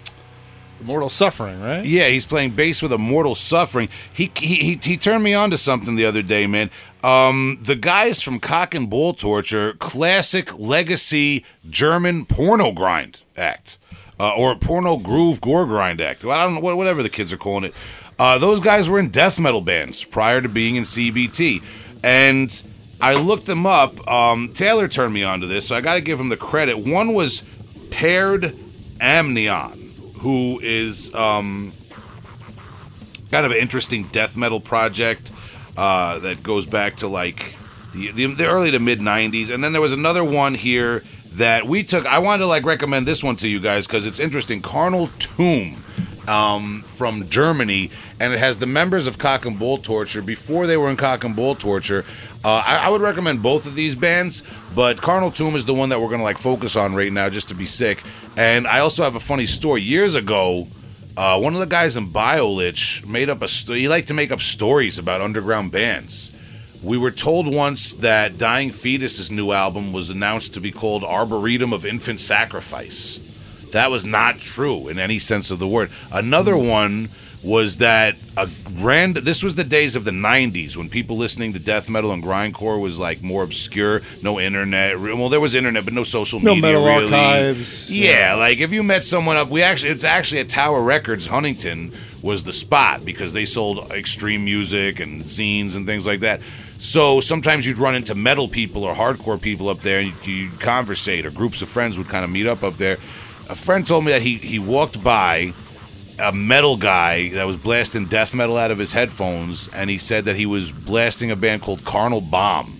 Mortal suffering, right? yeah, he's playing bass with Immortal Suffering. He he he, he turned me on to something the other day, man. Um, the guys from Cock and Ball Torture, classic legacy German porno grind act, uh, or porno groove gore grind act. Well, I don't know what- whatever the kids are calling it. Uh, those guys were in death metal bands prior to being in CBT, and I looked them up. Um, Taylor turned me on to this, so I got to give him the credit. One was Paired Amnion, who is um, kind of an interesting death metal project uh, that goes back to like the, the, the early to mid 90s. And then there was another one here that we took. I wanted to like recommend this one to you guys because it's interesting. Carnal Tomb um, from Germany, and it has the members of Cock and Ball Torture before they were in Cock and Ball Torture. Uh, I, I would recommend both of these bands, but Carnal Tomb is the one that we're gonna like focus on right now, just to be sick. And I also have a funny story. Years ago, uh, one of the guys in BioLitch made up a. St- he liked to make up stories about underground bands. We were told once that Dying Fetus's new album was announced to be called Arboretum of Infant Sacrifice. That was not true in any sense of the word. Another one was that a grand this was the days of the 90s when people listening to death metal and grindcore was like more obscure no internet well there was internet but no social No media metal really. archives. yeah, like if you met someone up we actually it's actually at tower records huntington was the spot because they sold extreme music and zines and things like that so sometimes you'd run into metal people or hardcore people up there and you'd, you'd conversate or groups of friends would kind of meet up up there a friend told me that he, he walked by a metal guy that was blasting death metal out of his headphones, and he said that he was blasting a band called Carnal Bomb.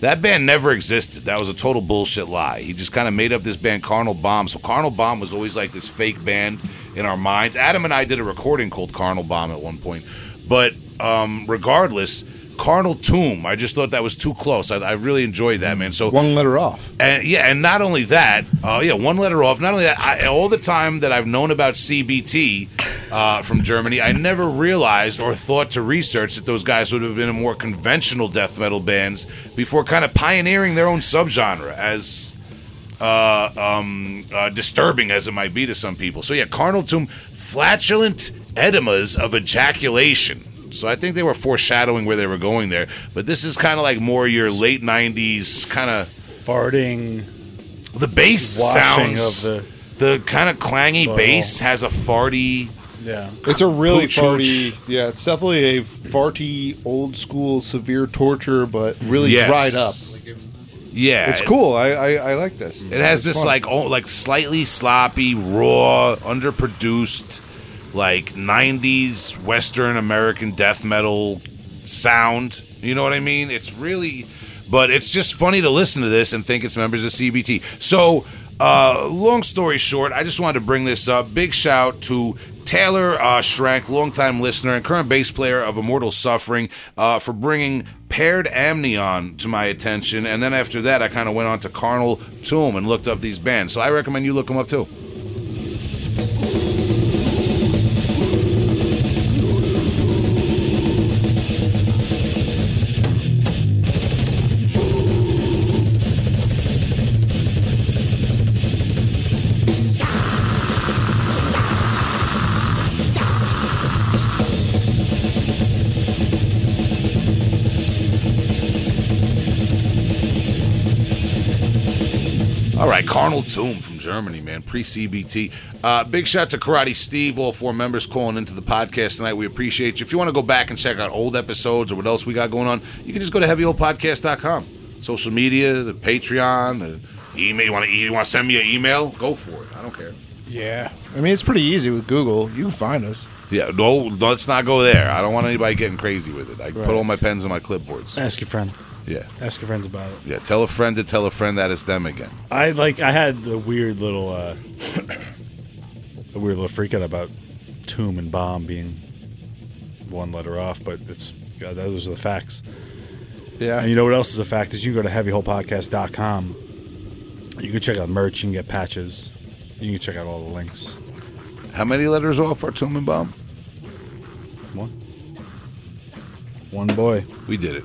That band never existed. That was a total bullshit lie. He just kind of made up this band Carnal Bomb. So Carnal Bomb was always like this fake band in our minds. Adam and I did a recording called Carnal Bomb at one point. But um, regardless, Carnal Tomb, I just thought that was too close. I, I really enjoyed that, man. So One letter off. and yeah, and not only that, uh, yeah, one letter off. Not only that, I, all the time that I've known about CBT uh, from Germany, I never realized or thought to research that those guys would have been in more conventional death metal bands before kind of pioneering their own subgenre as uh, um, uh, disturbing as it might be to some people. So yeah, carnal tomb, flatulent edemas of ejaculation. So I think they were foreshadowing where they were going there, but this is kind of like more your late '90s kind of farting. the bass Washing sounds. of the the kind of clangy Butthole. bass has a farty. Yeah. It's a really Pooch farty. Yeah, it's definitely a farty, old school, severe torture, but really Yes. dried up. Yeah, It's it- cool. I I, I like this. It has It's this fun. like oh, like slightly sloppy, raw, underproduced, like '90s Western American death metal sound. You know what I mean? It's really, but it's just funny to listen to this and think it's members of CBT. So, uh, long story short, I just wanted to bring this up. Big shout to Taylor uh, Schrank, longtime listener and current bass player of Immortal Suffering, uh, for bringing Paired Amnion to my attention. And then after that, I kind of went on to Carnal Tomb and looked up these bands. So I recommend you look them up too. Carnal Tomb from Germany, man, pre CBT. Uh, big shout to Karate Steve, all four members calling into the podcast tonight. We appreciate you. If you want to go back and check out old episodes or what else we got going on, you can just go to heavyholepodcast.com. Social media, the Patreon, the email. You want to you want to send me an email? Go for it. I don't care. Yeah, I mean it's pretty easy with Google. You can find us. Yeah, no, let's not go there. I don't want anybody getting crazy with it. I put all my pens in my clipboards. Ask your friend. Yeah, Ask your friends about it. yeah. Tell a friend to tell a friend that it's them again. I like. I had the weird little, uh, a weird little freak out about tomb and bomb being one letter off, but it's God, those are the facts. Yeah, And you know what else is a fact is you can go to heavyholepodcast.com. You can check out merch. You can get patches. You can check out all the links. How many letters off are Tomb and Bomb? One. One boy. We did it.